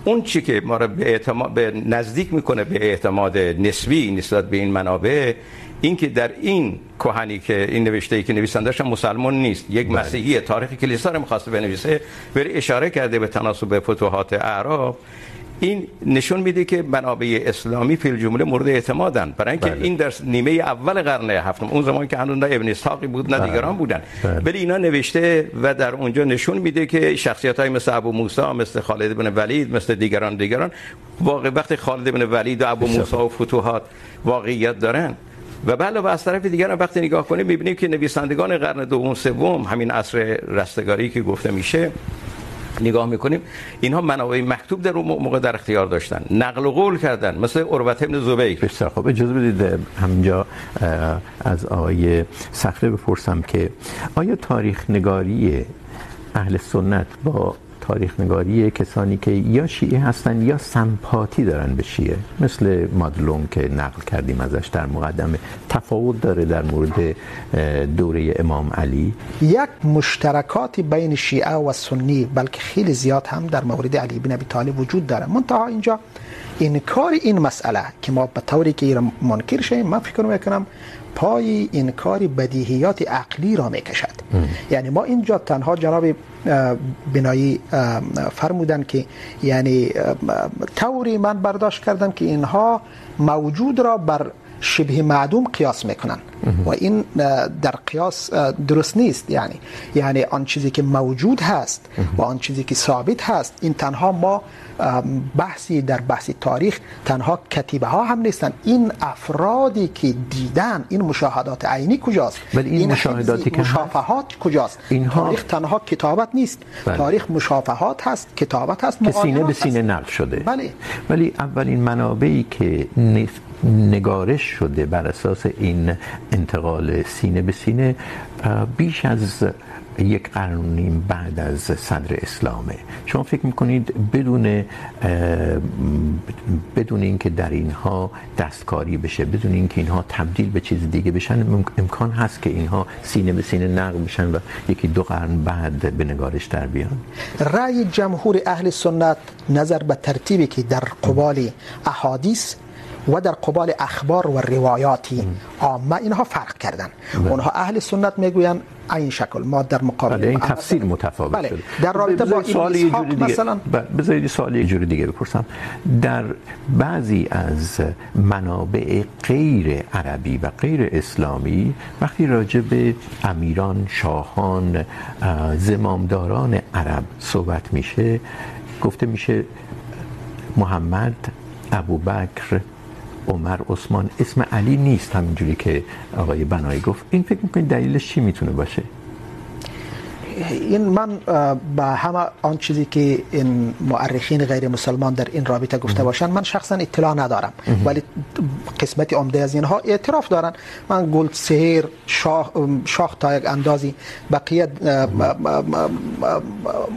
اون چی که ما رو به اعتماد به نزدیک میکنه به اعتماد نسبی نسبت به این منابع این که در این کهنی که این نوشته ای که نویسندش هم مسلمان نیست یک بله. مسیحی تاریخ کلیسا رو میخواسته بنویسه بری اشاره کرده به تناسب فتوحات اعراب این نشون میده که منابع اسلامی فی الجمله مورد اعتمادن برای اینکه بله. این در نیمه اول قرن هفتم اون زمان که هنوز نه ابن اسحاقی بود نه بله. دیگران بودن بله. ولی اینا نوشته و در اونجا نشون میده که شخصیت های مثل ابو موسی مثل خالد بن ولید مثل دیگران دیگران واقع وقت خالد بن ولید و ابو. موسی و فتوحات واقعیت دارن و بله و از طرف دیگر هم وقتی نگاه کنیم میبینیم که نویسندگان قرن دوم سوم همین عصر رستگاری که گفته میشه نگاه میکنیم. اینها منابع مکتوب در اون موقع در اختیار داشتن. نقل و قول کردن. مثل عروت ابن زبیر. بسیار خوب. اجازه بدید همینجا از آقای صخره بپرسم که آیا تاریخ نگاری اهل سنت با تاریخ نگاری کسانی که یا شیعه هستن یا سمپاتی دارن به شیعه. مثل مادلون که نقل کردیم ازش در مقدمه تفاوت داره در مورد دوره امام علی. یک مشترکاتی بین شیعه و سنی، بلکه خیلی زیاد هم در مورد علی بن ابی طالب وجود داره. منتها اینجا انکار این مسئله که ما به طوری که منکر شیم من فکر میکنم پای انکار بدیهیات عقلی را میکشد. یعنی ما اینجا تنها جناب بنایی فرمودن که یعنی طوری من برداشت کردم که اینها موجود را بر شبه معدوم قیاس میکنن. و این در قیاس درست نیست. یعنی یعنی آن چیزی که موجود هست و آن چیزی که ثابت هست این تنها ما بحثی در بحث تاریخ تنها کتیبه ها هم نیستن. این افرادی که دیدن این مشاهدات عینی کجاست؟ ولی این مشاهداتی حفظی که مشافهات کجاست؟ اینها- تاریخ تنها کتابت نیست. بله. تاریخ مشافهات هست کتابت هست که سینه به سینه. نقل شده. بله. ولی اولین منابعی که نف- نگارش شده بر اساس این انتقال سینه به سینه بیش از یک قرن و نیم بعد از صدر اسلامه. شما فکر میکنید بدون بدون اینکه در اینها دستکاری بشه، بدون اینکه اینها تبدیل به چیز دیگه بشن امکان هست که اینها سینه به سینه نقل بشن و یکی دو قرن بعد به نگارش در بیان؟ رأی جمهور اهل سنت نظر به ترتیبی که در قبال احادیث و در قبال اخبار و روایاتی. عامه اینها فرق کردن. اونها اهل سنت میگوین این شکل ما در مقابل بله این تفسیر متفاوت بله شده. در رابطه با بذارید سوال یه جوری دیگه. مثلا. بذارید یه سوال یه جوری دیگه بپرسم. در بعضی از منابع غیر عربی و غیر اسلامی وقتی راجع به امیران شاهان اه، زمامداران عرب صحبت میشه گفته میشه محمد ابوبکر عمر عثمان اسم علی نیست همینجوری که آقای بنایی گفت. این فکر میکنید دلیلش چی میتونه باشه؟ این من به همه آن چیزی که این مؤرخین غیر مسلمان در این رابطه گفته باشن من شخصا اطلاع ندارم. ولی قسمت عمده از اینها اعتراف دارن. من گلد سهر شاه شاه تا یک اندازی بقیه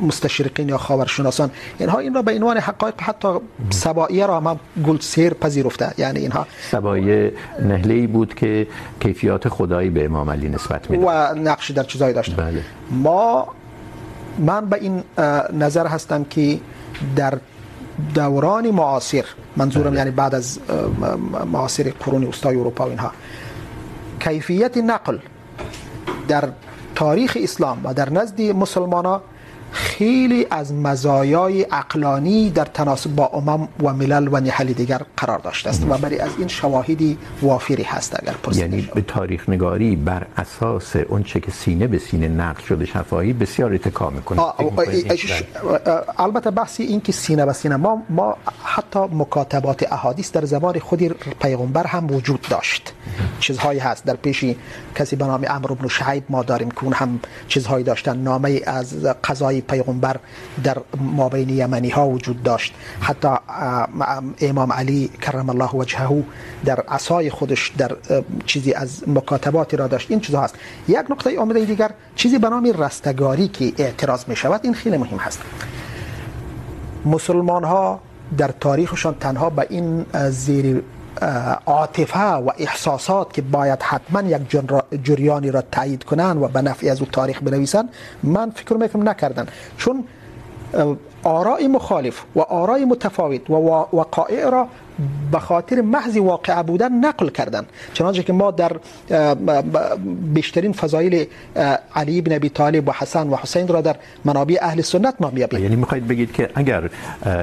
مستشرقین یا خاورشناسان اینها این را به عنوان حقایق حتی سبائیه را من گلد سهر پذیرفته. یعنی اینها سبایه نهله‌ای بود که کیفیات خدایی به امام علی نسبت میداد. و نقش در چیزایی داشتن. بله. ما من به این نظر هستم که در دوران معاصر منظورم. یعنی بعد از معاصر قرون وسطای اروپا و اینها کیفیت نقل در تاریخ اسلام و در نزد مسلمان ها خیلی از مزایای عقلانی در تناسب با امم و ملل و نحل دیگر قرار داشته است و برای از این شواهدی وافری هست اگر پرسیده یعنی شود. به تاریخ نگاری بر اساس اون چه که سینه به سینه نقل شده شفاهی بسیار اتکا میکنه. البته بحثی این که سینه به سینه ما ما حتی مکاتبات احادیث در زمان خود پیغمبر هم وجود داشت. چیزهایی هست. در پیش کسی به نام عمرو بن شعیب ما داریم که اون هم چیزهایی داشتن. نامه از قضای پیغمبر در مابین یمنی ها وجود داشت. حتی امام علی کرم الله وجهه در عصای خودش در چیزی از مکاتباتی را داشت. این چیزها هست. یک نقطه عمده دیگر، چیزی به نام رستگاری که اعتراض می شود این خیلی مهم هست. مسلمان ها در تاریخشان تنها به این زیر عاطفه و احساسات که باید حتما یک جریانی را تایید کنن و به نفع از او تاریخ بنویسن من فکر میکنم نکردن. چون آراء مخالف و آراء متفاوت و وقائع را به خاطر محض واقع بودن نقل کردن. چنانچه که ما در بیشترین فضایل علی بن ابی طالب و حسن و حسین را در منابع اهل سنت ما میابیم یعنی میخواید بگید که اگر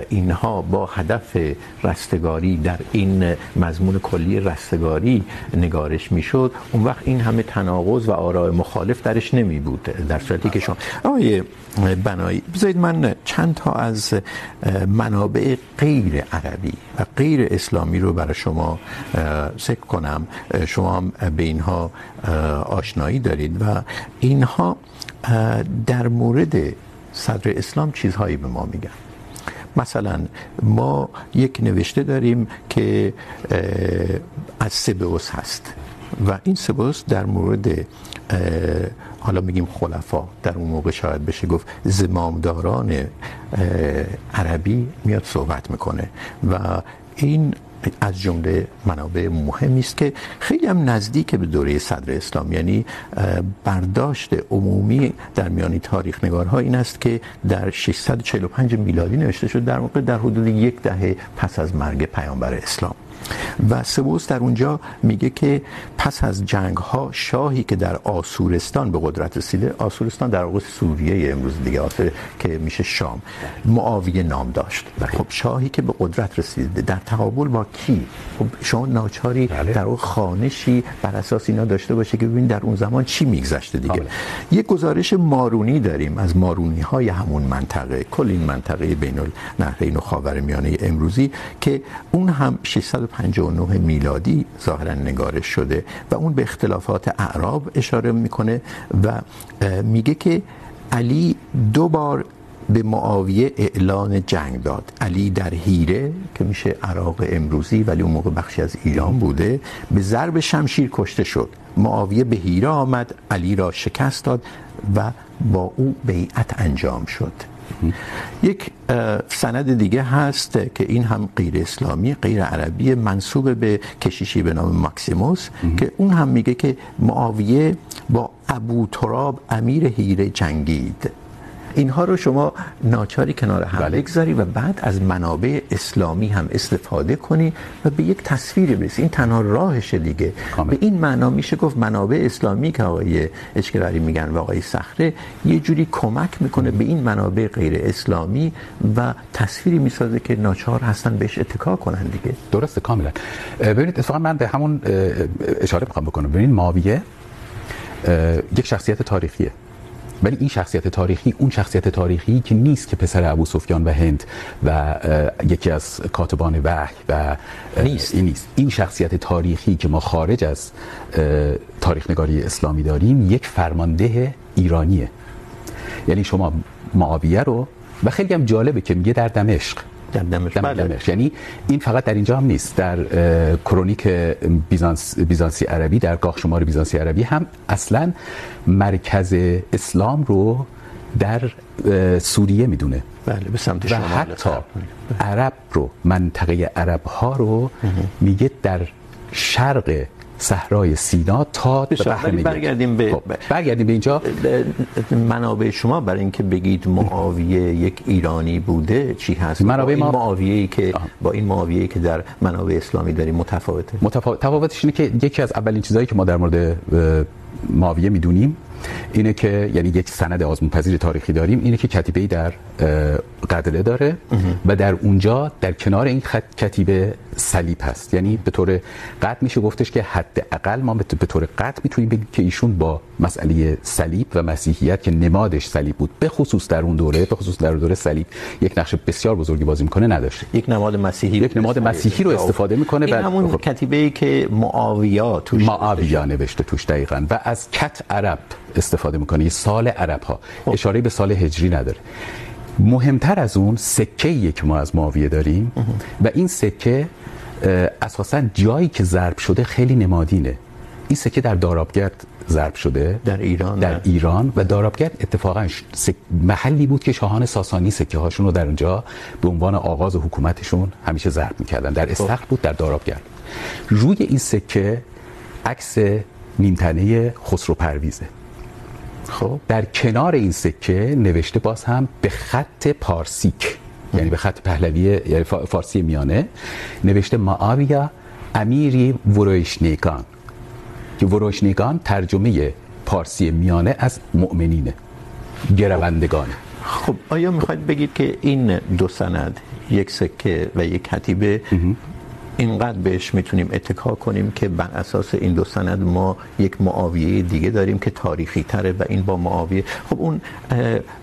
اینها با هدف رستگاری در این مضمون کلی رستگاری نگارش میشد، اون وقت این همه تناقض و آراء مخالف درش نمی بود در صورتی که شما آقای بنایی، بذارید من چند تا از منابع غیر عربی و غیر اسلامی رو برای شما ذکر کنم شما هم به اینها آشنایی دارید و اینها در مورد صدر اسلام چیزهایی به ما میگن. مثلا ما یک نوشته داریم که از سبئوس هست و این سبئوس در مورد حالا میگیم خلفا، در اون موقع شاید بشه گفت زمامداران عربی میاد صحبت میکنه و این از جمله منابع مهمی است که خیلی هم نزدیک به دوره صدر اسلام یعنی برداشت عمومی در میان تاریخ نگارها این است که در 645 میلادی نوشته شد در موقع در حدود یک دهه پس از مرگ پیامبر اسلام. و سبوس در اونجا میگه که پس از جنگ ها شاهی که در آسورستان به قدرت رسیده آسورستان در واقع سوریه امروز دیگه آسور که میشه شام معاویه نام داشت. خب شاهی که به قدرت رسیده در تقابل با کی؟ خب شما ناچاری در واقع خانشی بر اساس اینا داشته باشه که ببین در اون زمان چی میگذشته دیگه. یک گزارش مارونی داریم از مارونی های همون منطقه کل این منطقه بین النهرین و خاورمیانه امروزی که اون هم 600 59 میلادی ظاهرا نگارش شده و اون به اختلافات اعراب اشاره میکنه و میگه که علی دو بار به معاویه اعلان جنگ داد. علی در هیره که میشه عراق امروزی، ولی اون موقع بخشی از ایران بوده، به ضرب شمشیر کشته شد. معاویه به هیره آمد، علی را شکست داد و با او بیعت انجام شد. یک سند دیگه هست که این هم غیر اسلامی غیر عربی منسوب به کشیشی به نام ماکسیموس که اون هم میگه که معاویه با ابو تراب امیر هیره جنگید. اینها رو شما ناچاری کنار هم بگذاری و بعد از منابع اسلامی هم استفاده کنی و به یک تصویر برسی. این تنها راهشه دیگه. کامل. به این معنا میشه گفت منابع اسلامی که آقای اشکراری میگن و آقای صخره یه جوری کمک میکنه به این منابع غیر اسلامی و تصویری میسازه که ناچار هستن بهش اتکا کنن دیگه. درسته کاملا. ببینید اتفاقا من به همون اشاره میخوام بکنم. ببینید معاویه یک شخصیت تاریخیه. ولی این شخصیت تاریخی اون شخصیت تاریخی که نیست که پسر ابو سفیان و هند و یکی از کاتبان وحی و نیست. این نیست. این شخصیت تاریخی که ما خارج از تاریخ نگاری اسلامی داریم یک فرمانده ایرانیه. یعنی شما معاویه رو و خیلی هم جالبه که میگه در دمشق. در دمشق بله. دمشق یعنی این فقط در اینجا هم نیست. در کرونیک بیزانس بیزانسی عربی در گاه شمار بیزانسی عربی هم اصلا مرکز اسلام رو در سوریه میدونه. بله به سمت شمال و حتی عرب رو منطقه عرب ها رو میگه در شرق صحرای سینا تا بحر میگه برگردیم به خب. برگردیم به اینجا منابع شما برای اینکه بگید معاویه یک ایرانی بوده چی هست منابع ما معاویه ای که آه. با این معاویه که در منابع اسلامی داریم متفاوته متفاوت تفاوتش اینه که یکی از اولین چیزایی که ما در مورد معاویه میدونیم اینه که یعنی یک سند آزمون پذیر تاریخی داریم اینه که کتیبه در قدله داره و در اونجا در کنار این کتیبه صلیب هست. یعنی به طور قطع میشه گفتش که حداقل ما به طور قطع میتونیم بگیم که ایشون با مسئله صلیب و مسیحیت که نمادش صلیب بود به خصوص در اون دوره به خصوص در دوره صلیب یک نقش بسیار بزرگی بازی میکنه نداشت یک نماد مسیحی یک نماد مسیحی رو استفاده میکنه این همون کتیبه ای که معاویه توش معاویه نوشته توش دقیقاً. و از کت عرب استفاده میکنه. سال عرب ها اشاره به سال هجری نداره. مهمتر از اون سکه که ما از معاویه داریم و این سکه اساسا جایی که ضرب شده خیلی نمادینه. این سکه در دارابگرد ضرب شده. در ایران در ایران و دارابگرد اتفاقا سک... محلی بود که شاهان ساسانی سکه هاشون رو در اونجا به عنوان آغاز حکومتشون همیشه ضرب میکردن. در استخر بود در دارابگرد. روی این سکه عکس نیمتنه خسرو پرویزه. خب. در کنار این سکه نوشته باز هم به خط پارسیک یعنی به خط پهلوی یعنی فارسی میانه نوشته معاویه امیری وروشنیگان که وروشنیگان ترجمه پارسی میانه از مؤمنینه گروندگانه خب آیا میخواید بگید که این دو سند یک سکه و یک کتیبه اینقدر بهش میتونیم اتکا کنیم که بر اساس این دو سند ما یک معاویه دیگه داریم که تاریخی تره و این با معاویه خب اون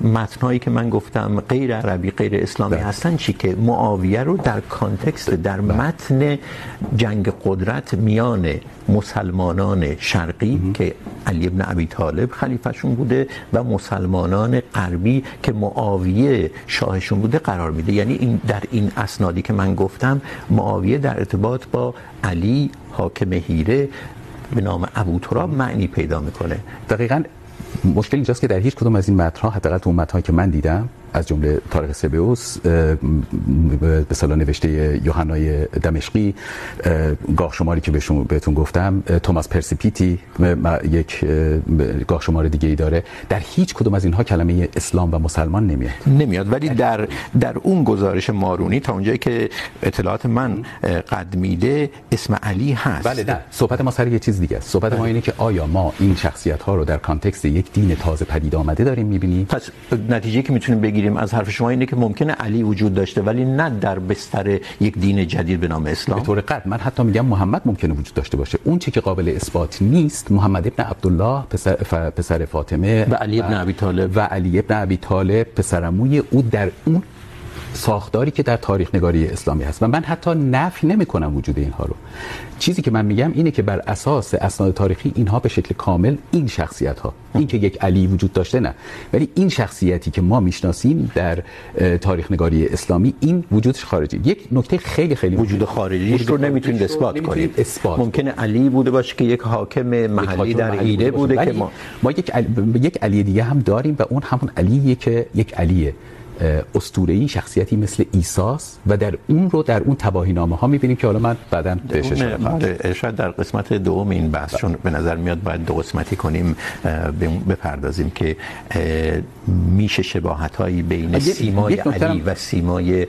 متنهایی که من گفتم غیر عربی غیر اسلامی ده. هستن چی که معاویه رو در کانتکست در. متن جنگ قدرت میان مسلمانان شرقی مم. که علی ابن ابی طالب خلیفهشون بوده و مسلمانان غربی که معاویه شاهشون بوده قرار میده یعنی این در این اسنادی که من گفتم معاویه در ارتباط با علی حاکم هیره به نام ابو تراب معنی پیدا میکنه. دقیقاً مشکل اینجاست که در هیچ کدوم از این متن‌ها، حداقل اون متن‌هایی که من دیدم از جمله تاریخ سبئوس به اصطلاح نوشته یوحنای دمشقی گاه شماری که بهشون بهتون گفتم توماس پرسیپیتی یک گاه شمار دیگه ای داره. در هیچ کدوم از اینها کلمه اسلام و مسلمان نمیاد نمیاد. ولی در در اون گزارش مارونی تا اونجایی که اطلاعات من قد میده اسم علی هست. بله نه. صحبت ما سر یه چیز دیگه است. صحبت ما اینه که آیا ما این شخصیت ها رو در کانتکست یک دین تازه پدید آمده داریم میبینیم؟ پس نتیجه که میتونیم بگیم بگیریم از حرف شما اینه که ممکنه علی وجود داشته ولی نه در بستر یک دین جدید به نام اسلام. به طور قطع من حتی میگم محمد ممکنه وجود داشته باشه. اون چیزی که قابل اثبات نیست محمد ابن عبدالله پسر ف... پسر فاطمه و علی ابن ابی طالب. و علی ابن ابی طالب پسرعموی او در اون ساختاری که در تاریخ نگاری اسلامی هست و من حتی نفی نمی کنم وجود اینها رو. چیزی که من میگم اینه که بر اساس اسناد تاریخی اینها به شکل کامل این شخصیت ها این که یک علی وجود داشته نه. ولی این شخصیتی که ما میشناسیم در تاریخ نگاری اسلامی این وجودش خارجی. یک نکته خیلی خیلی وجود خارجیش رو نمیتونید اثبات کنید اثبات ممکنه علی بوده باشه که یک حاکم محلی در ایده بوده که ما ما یک علی... یک علی دیگه هم داریم و اون همون علیه که یک علیه. اسطوره‌ای شخصیتی مثل عیساس و در اون رو در اون تباهینامه ها می‌بینیم که حالا من بعداً بهش اشاره خواهم شاید در قسمت دوم این بحث چون به نظر میاد باید دو قسمتی کنیم بپردازیم که میشه شباهت‌هایی بین سیمای علی و سیمای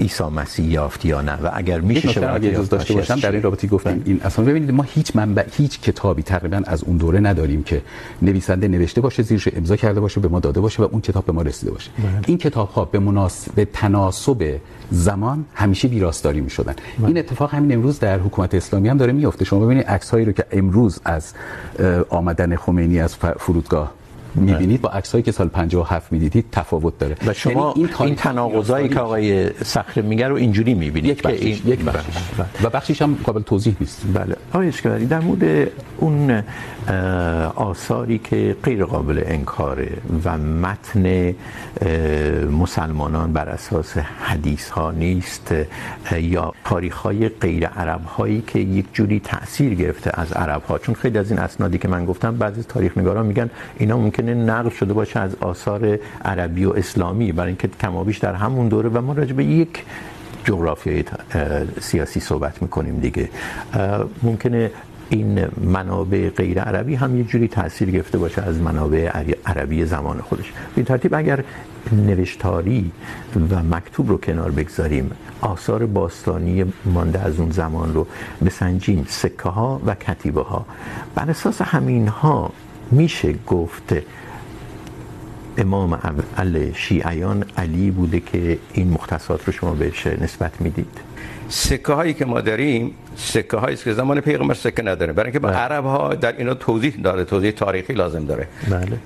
عیسی مسیح یافت یا نه و اگر میشه شباهتی داشته باشم در این رابطه گفتیم این اصلا ببینید ما هیچ منبع هیچ کتابی تقریباً از اون دوره نداریم که نویسنده نوشته باشه زیرش امضا کرده باشه به ما داده باشه و اون کتاب به ما رسیده باشه. این کتاب ها به مناسب به تناسب زمان همیشه ویراستاری می شدن این اتفاق همین امروز در حکومت اسلامی هم داره میفته شما ببینید عکس هایی رو که امروز از آمدن خمینی از فرودگاه میبینید با عکسایی که سال 57 میدیدید تفاوت داره. و شما این, این تناقضایی که آقای صخره میگه رو اینجوری میبینید یک بخشش این... یک بخشش. بله. و بخشش هم قابل توضیح نیست. بله. آقای اشکاری در مورد اون آثاری که غیر قابل انکاره و متن مسلمانان بر اساس حدیث ها نیست یا تاریخ های غیر عرب هایی که یک جوری تاثیر گرفته از عرب ها چون خیلی از این اسنادی که من گفتم بعضی تاریخ نگاران میگن اینا ممکنه نقل شده باشه از آثار عربی و اسلامی. برای اینکه کمابیش در همون دوره و ما راجع به یک جغرافیای سیاسی صحبت میکنیم دیگه. ممکنه این منابع غیر عربی هم یک جوری تاثیر گرفته باشه از منابع عربی زمان خودش. به این ترتیب اگر نوشتاری و مکتوب رو کنار بگذاریم، آثار باستانی مانده از اون زمان رو بسنجیم. سکه ها و کتیبه ها بر اساس همین ها میشه گفت امام اول شیعیان علی بوده که این مختصات رو شما بهش نسبت میدید سکه هایی که ما داریم سکه هایی که زمان پیغمبر سکه نداره برای اینکه عرب ها در اینا توضیح داره توضیح تاریخی لازم داره بله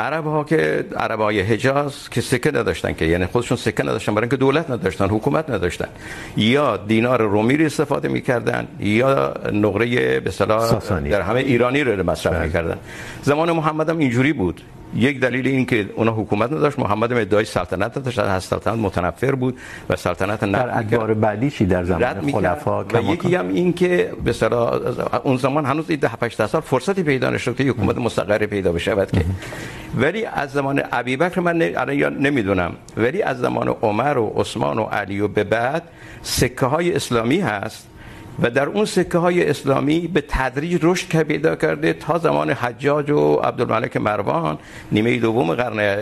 عرب ها که عرب های حجاز که سکه نداشتن که یعنی خودشون سکه نداشتن برای اینکه دولت نداشتن حکومت نداشتن. یا دینار رومی رو استفاده میکردن یا نقره به اصطلاح در همه ایرانی رو مصرف میکردن. زمان محمد هم اینجوری بود. یک دلیل این که اونا حکومت نداشت. محمد هم ادعای سلطنت نداشت. از سلطنت متنفر بود و سلطنت در ادوار بعدی چی در زمان خلفا و یکی هم این که به اصطلاح اون زمان هنوز 10 8 سال فرصتی پیدا نشد که حکومت مستقر پیدا بشه. که ولی از زمان ابوبکر من الان نمیدونم. ولی از زمان عمر و عثمان و علی و به بعد سکه های اسلامی هست. و در اون سکه های اسلامی به تدریج رشد که پیدا کرده تا زمان حجاج و عبدالملک مروان نیمه دوم قرن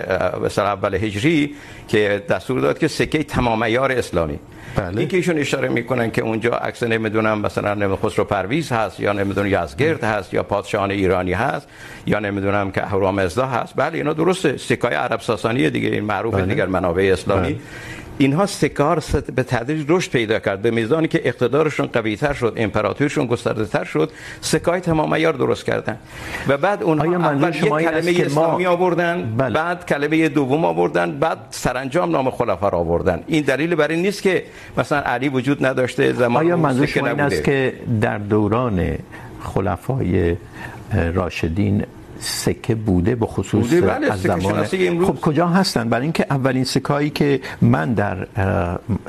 مثلا اول هجری که دستور داد که سکه تمام عیار اسلامی بله. این که ایشون اشاره میکنن که اونجا عکس نمیدونم مثلا نمیدونم خسرو پرویز هست یا نمیدونم یزگرد هست یا پادشاهان ایرانی هست یا نمیدونم که اهورامزدا هست بله اینا درسته سکای عرب ساسانی دیگه این معروف بله. دیگر منابع اسلامی بله. اینها سکار به تدریج رشد پیدا کرد به میزانی که اقتدارشون قوی تر شد امپراتورشون گسترده تر شد سکای تمام عیار درست کردن و بعد اونها اول یک شما کلمه که ما- اسلامی آوردن بله. بعد کلمه دوم آوردن بعد سرانجام نام خلفا را آوردن این دلیل بر این نیست که مثلا علی وجود نداشته زمان آیا منظور شما این است. که در دوران خلفای راشدین سکه بوده به خصوص بوده، بله، از زمان امروز. خب کجا هستن برای اینکه اولین سکایی که من در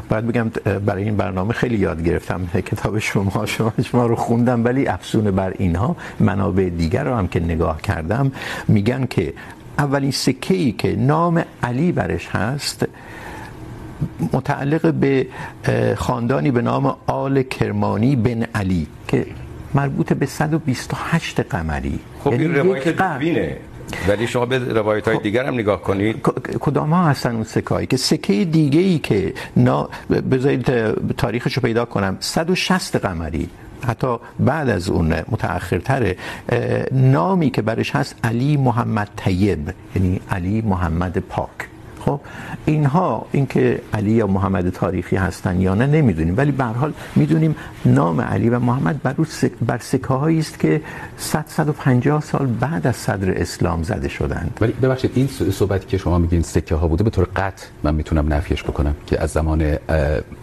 باید بگم برای این برنامه خیلی یاد گرفتم کتاب شما شما شما رو خوندم ولی افسون بر اینها منابع دیگر رو هم که نگاه کردم میگن که اولین سکه ای که نام علی برش هست متعلق به خاندانی به نام آل کرمانی بن علی که مربوط به 128 قمری. خب این روایت قرن. دینه ولی شما به روایت های دیگر هم نگاه کنید. کدام ها هستن اون سکایی که سکه دیگه ای که نا بذارید تاریخش رو پیدا کنم. 160 قمری. حتی بعد از اون متأخرتره. نامی که برش هست علی محمد طیب. یعنی علی محمد پاک. خب، اینها، اینکه علی یا محمد تاریخی هستن یا نه، نمیدونیم. ولی به هر حال میدونیم نام علی و محمد بر روی سک، بر سکه هایی است که 100 150 سال بعد از صدر اسلام زده شدند. ولی ببخشید، این صحبتی که شما میگین سکه ها بوده به طور قطع من میتونم نفیش بکنم که از زمان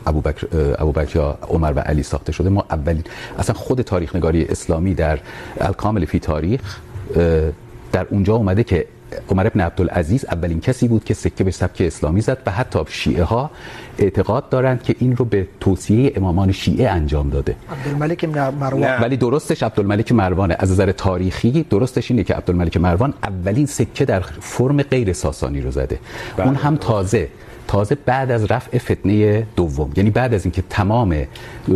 ابوبکر ابوبکر یا عمر و علی ساخته شده. ما اولین اصلا خود تاریخ نگاری اسلامی در الکامل فی تاریخ در اونجا اومده که عمر ابن عبدالعزیز اولین کسی بود که سکه به سبک اسلامی زد و حتی شیعه ها اعتقاد دارند که این رو به توصیه امامان شیعه انجام داده. عبدالملک مروان. نه. ولی درستش عبدالملک مروانه از نظر تاریخی درستش اینه که عبدالملک مروان اولین سکه در فرم غیر ساسانی رو زده. اون هم تازه. تازه بعد از رفع فتنه دوم یعنی بعد از اینکه تمام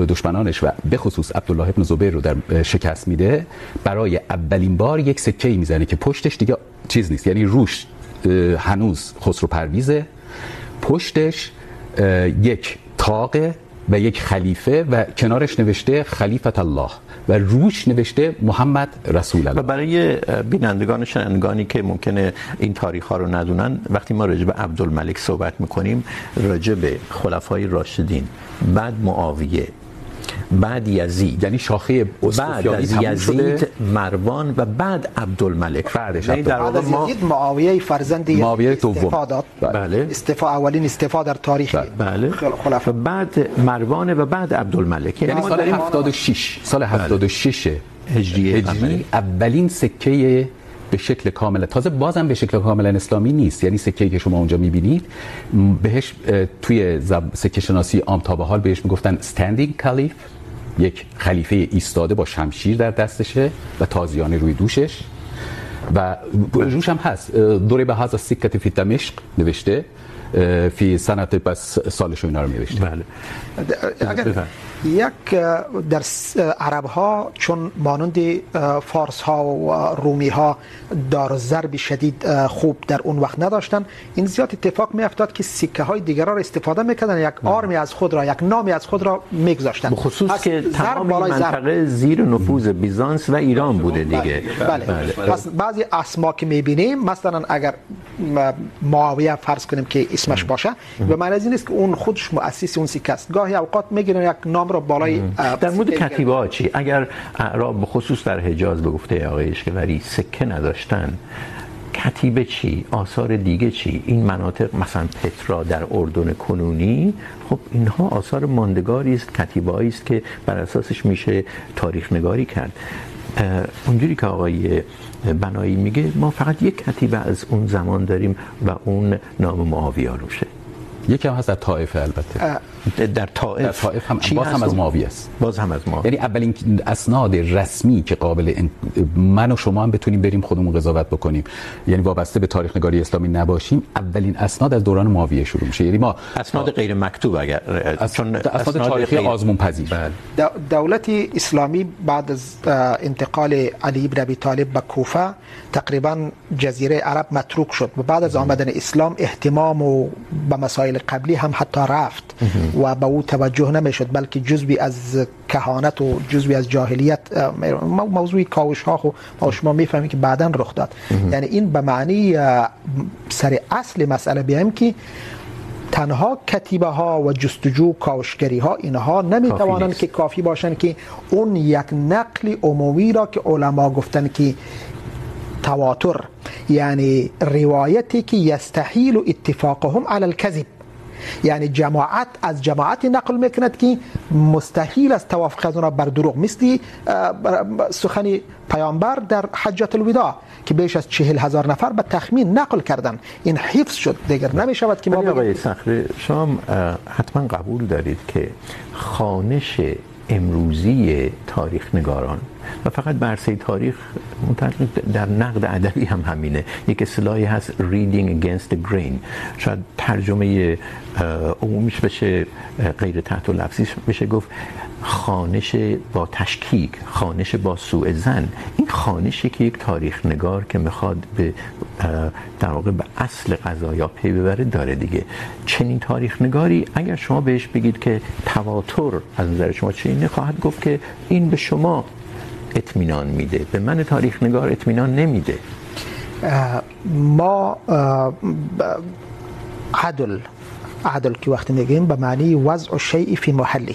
دشمنانش و به خصوص عبدالله ابن زبیر رو در شکست میده، برای اولین بار یک سکه میزنه که پشتش دیگه چیز نیست یعنی روش هنوز خسرو پرویزه. پشتش یک تاقه و یک خلیفه و کنارش نوشته خلیفت الله و روش نوشته محمد رسول الله. و برای بینندگان و شنوندگانی که ممکنه این تاریخ ها رو ندونن، وقتی ما راجع به عبدالملک صحبت میکنیم، راجع به خلفای راشدین، بعد معاویه بعد یزید. یعنی شاخه بعد از یزید مروان و بعد عبدالملک. بعدش یعنی در بعد واقع از ما یزید معاویه فرزند معاویه دوم. بله. استعفا اولین استعفا در تاریخ. بله. خل- خلفا و بعد مروان و بعد عبدالملک. یعنی یعنی سال داریم 76 سال 76 هجری هجری. اولین سکه به شکل کامل. تازه بازم به شکل کاملا اسلامی نیست. یعنی سکه‌ای که شما اونجا می‌بینید بهش توی زب... سکه شناسی عام تا به حال بهش میگفتن standing کالیف یک خلیفه ایستاده با شمشیر در دستشه و تازیانه روی دوشش. و روش هم هست. دوره به هذا سکت فی دمشق نوشته. فی سنت بس سالش و اینا رو نوشته بله. اگر. یک در عرب ها چون مانند فارس ها و رومی ها دار ضرب شدید خوب در اون وقت نداشتن این زیاد اتفاق می افتاد که سکه های دیگر را استفاده میکردن یک آرمی از خود را یک نامی از خود را میگذاشتن. به خصوص که تمام این منطقه زیر نفوذ بیزانس و ایران بوده دیگه. بله, بله. پس بعضی اسما که میبینیم مثلا اگر معاویه فرض کنیم که اسمش باشه. به معنی از این است که اون خودش مؤسس اون سکه است. گاهی اوقات میگیرن یک نام را بالای در مورد کتیبه ها چی؟ اگر اعراب به خصوص در حجاز به گفته آقای اشکوری سکه نداشتن. کتیبه چی؟ آثار دیگه چی؟ این مناطق مثلا پترا در اردن کنونی خب اینها آثار ماندگاری است کتیبه هایی است که بر اساسش میشه تاریخ نگاری کرد. اونجوری که آقای بنایی میگه ما فقط یک کتیبه از اون زمان داریم و اون نام معاویه روشه یکی هم هست در طائفه البته. در طائف در طائف هم باز هم از معاویه است. باز هم از معاویه یعنی اولین اسناد رسمی که قابل من و شما هم بتونیم بریم خودمون قضاوت بکنیم. یعنی وابسته به تاریخ نگاری اسلامی نباشیم اولین اسناد از دوران معاویه شروع میشه. یعنی ما اسناد غیر مکتوب اگر چون اسناد تاریخی آزمون پذیر دولت اسلامی بعد از انتقال علی ابن ابی طالب به کوفه تقریباً جزیره عرب متروک شد و بعد از آمدن اسلام اهتمام و به مسائل قبلی هم حتی رفت. و به او توجه نمیشد بلکه جزوی از کهانت و جزوی از جاهلیت موضوع کاوش ها خو ما شما میفهمیم که بعدا رخ داد. یعنی این به معنی سر اصل مسئله بیایم که تنها کتیبه ها و جستجو کاوشگری ها اینها نمیتوانند که کافی باشند که اون یک نقل عمومی را که علما گفتن که تواتر یعنی روایتی که یستحیل اتفاقهم علی الكذب یعنی جماعت از جماعت نقل میکند که مستحیل است توافق از اونها بر دروغ. مثل سخن پیامبر در حجت الوداع که بیش از چهل هزار نفر به تخمین نقل کردن. این حفظ شد. دیگر نمیشود که ما آقای صخره شما حتما قبول دارید که خانش امروزی تاریخ نگاران. و فقط به عرصه تاریخ متعلق در نقد ادبی هم همینه. یک اصطلاحی هست، reading against the grain. شاید ترجمه عمومیش بشه غیر تحت و لفظیش بشه، گفت خانش با تشکیک، خانش با سوء زن این خانشی که یک تاریخ نگار که میخواد به در واقع به اصل قضایا پی ببره داره دیگه. چنین تاریخ نگاری اگر شما بهش بگید که تواتر از نظر شما چه اینه خواهد گفت که این به شما اطمینان میده. به من تاریخ نگار اطمینان نمیده. ما عدل عدل که وقتی میگیم به معنی وضع شیء فی محله.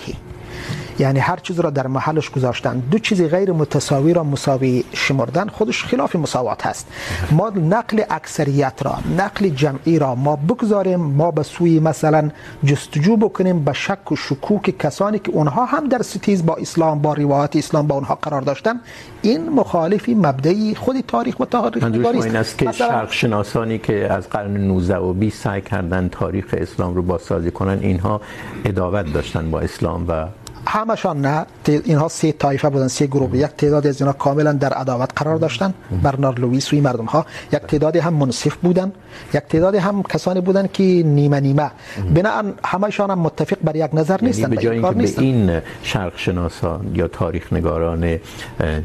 یعنی هر چیز را در محلش گذاشتن. دو چیز غیر متساوی را مساوی شمردن خودش خلاف مساوات هست. ما نقل اکثریت را نقل جمعی را ما بگذاریم ما به سوی مثلا جستجو بکنیم به شک و شکوک کسانی که اونها هم در ستیز با اسلام با روایت اسلام با اونها قرار داشتن. این مخالفی مبدعی خود تاریخ و تاریخ نگاری است این است که شرق شناسانی که از قرن 19 و 20 سعی کردن تاریخ اسلام رو بازسازی کنن اینها اداوت داشتن با اسلام و همشان نه اینها سه طایفه بودن سه گروه یک تعداد از اینها کاملا در عداوت قرار داشتن برنارد لوئیس و مردم ها یک تعداد هم منصف بودن یک تعداد هم کسانی بودن که نیمه نیمه بنا همشان هم متفق بر یک نظر نیستن به جای اینکه به این شرق شناسان یا تاریخ نگاران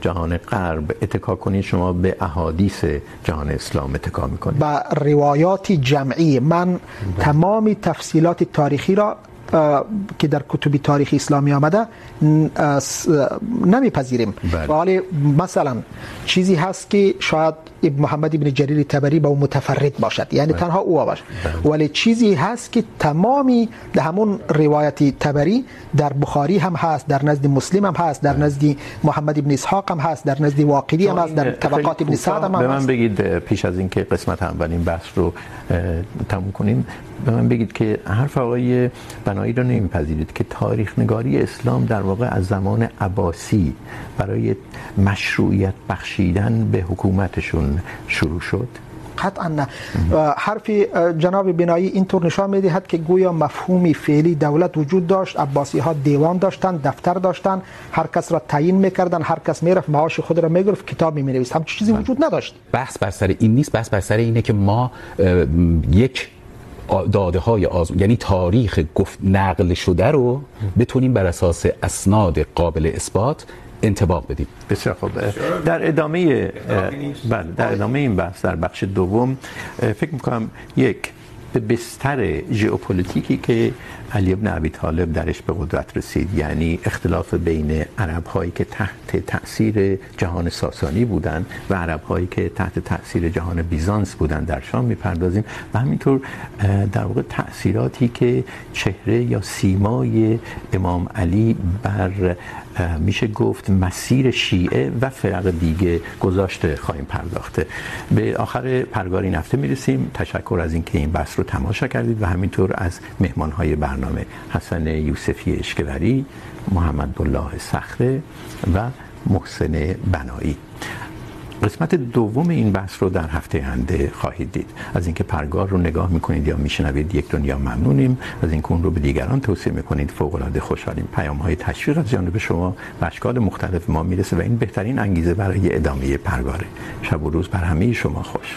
جهان غرب اتکا کنید شما به احادیث جهان اسلام اتکا میکنید با روایات جمعی من تمام تفصیلات تاریخی را که در کتب تاریخ اسلامی آمده نمیپذیریم. ولی مثلا چیزی هست که شاید ابن محمد ابن جریر تبری با متفرد باشد. یعنی تنها او باشد ولی چیزی هست که تمامی ده همون روایت تبری در بخاری هم هست در نزد مسلم هم هست در نزد محمد ابن اسحاق هم هست در نزد واقدی هم هست در طبقات ابن سعد هم هست به من بگید پیش از اینکه قسمت اولین بحث رو تموم کنیم. به من بگید که حرف آقای بنایی رو نمیپذیرید که تاریخ نگاری اسلام در واقع از زمان عباسی برای مشروعیت بخشیدن به حکومتشون شروع شد. قطعا نه. حرف جناب بنایی اینطور نشان میدهد که گویا مفهومی فعلی دولت وجود داشت عباسی ها دیوان داشتن دفتر داشتن هر کس را تعیین میکردن هر کس میرفت معاش خود را میگرفت کتاب مینویست. هم چیزی وجود نداشت. بحث بر سر این نیست. بحث بر سر اینه که ما یک داده های آزمون یعنی تاریخ گفت نقل شده رو بتونیم بر اساس اسناد قابل اثبات انطباق بدیم. بسیار خوب. در ادامه بله، در ادامه این بحث، در بخش دوم فکر میکنم یک به بستر ژئوپلیتیکی که علی ابن ابی طالب درش به قدرت رسید یعنی اختلاف بین عرب هایی که تحت تاثیر جهان ساسانی بودند و عرب هایی که تحت تاثیر جهان بیزانس بودند در شام میپردازیم. و همینطور در واقع تاثیراتی که چهره یا سیمای امام علی بر میشه گفت مسیر شیعه و فرق دیگه گذاشته، خواهیم پرداخته. به آخر پرگار این هفته میرسیم. تشکر از اینکه این بحث رو تماشا کردید و همینطور از مهمانهای برنامه حسن یوسفی اشکوری محمد الله صخره و محسن بنایی. قسمت دوم این بحث رو در هفته آینده خواهید دید. از اینکه پرگار رو نگاه میکنید یا میشنوید، یک دنیا ممنونیم. از اینکه اون رو به دیگران توصیه میکنید فوق العاده خوشحالیم. پیام های تشویق از جانب شما به اشکال مختلف ما میرسه و این بهترین انگیزه برای ادامه پرگاره. شب و روز بر همه شما خوش.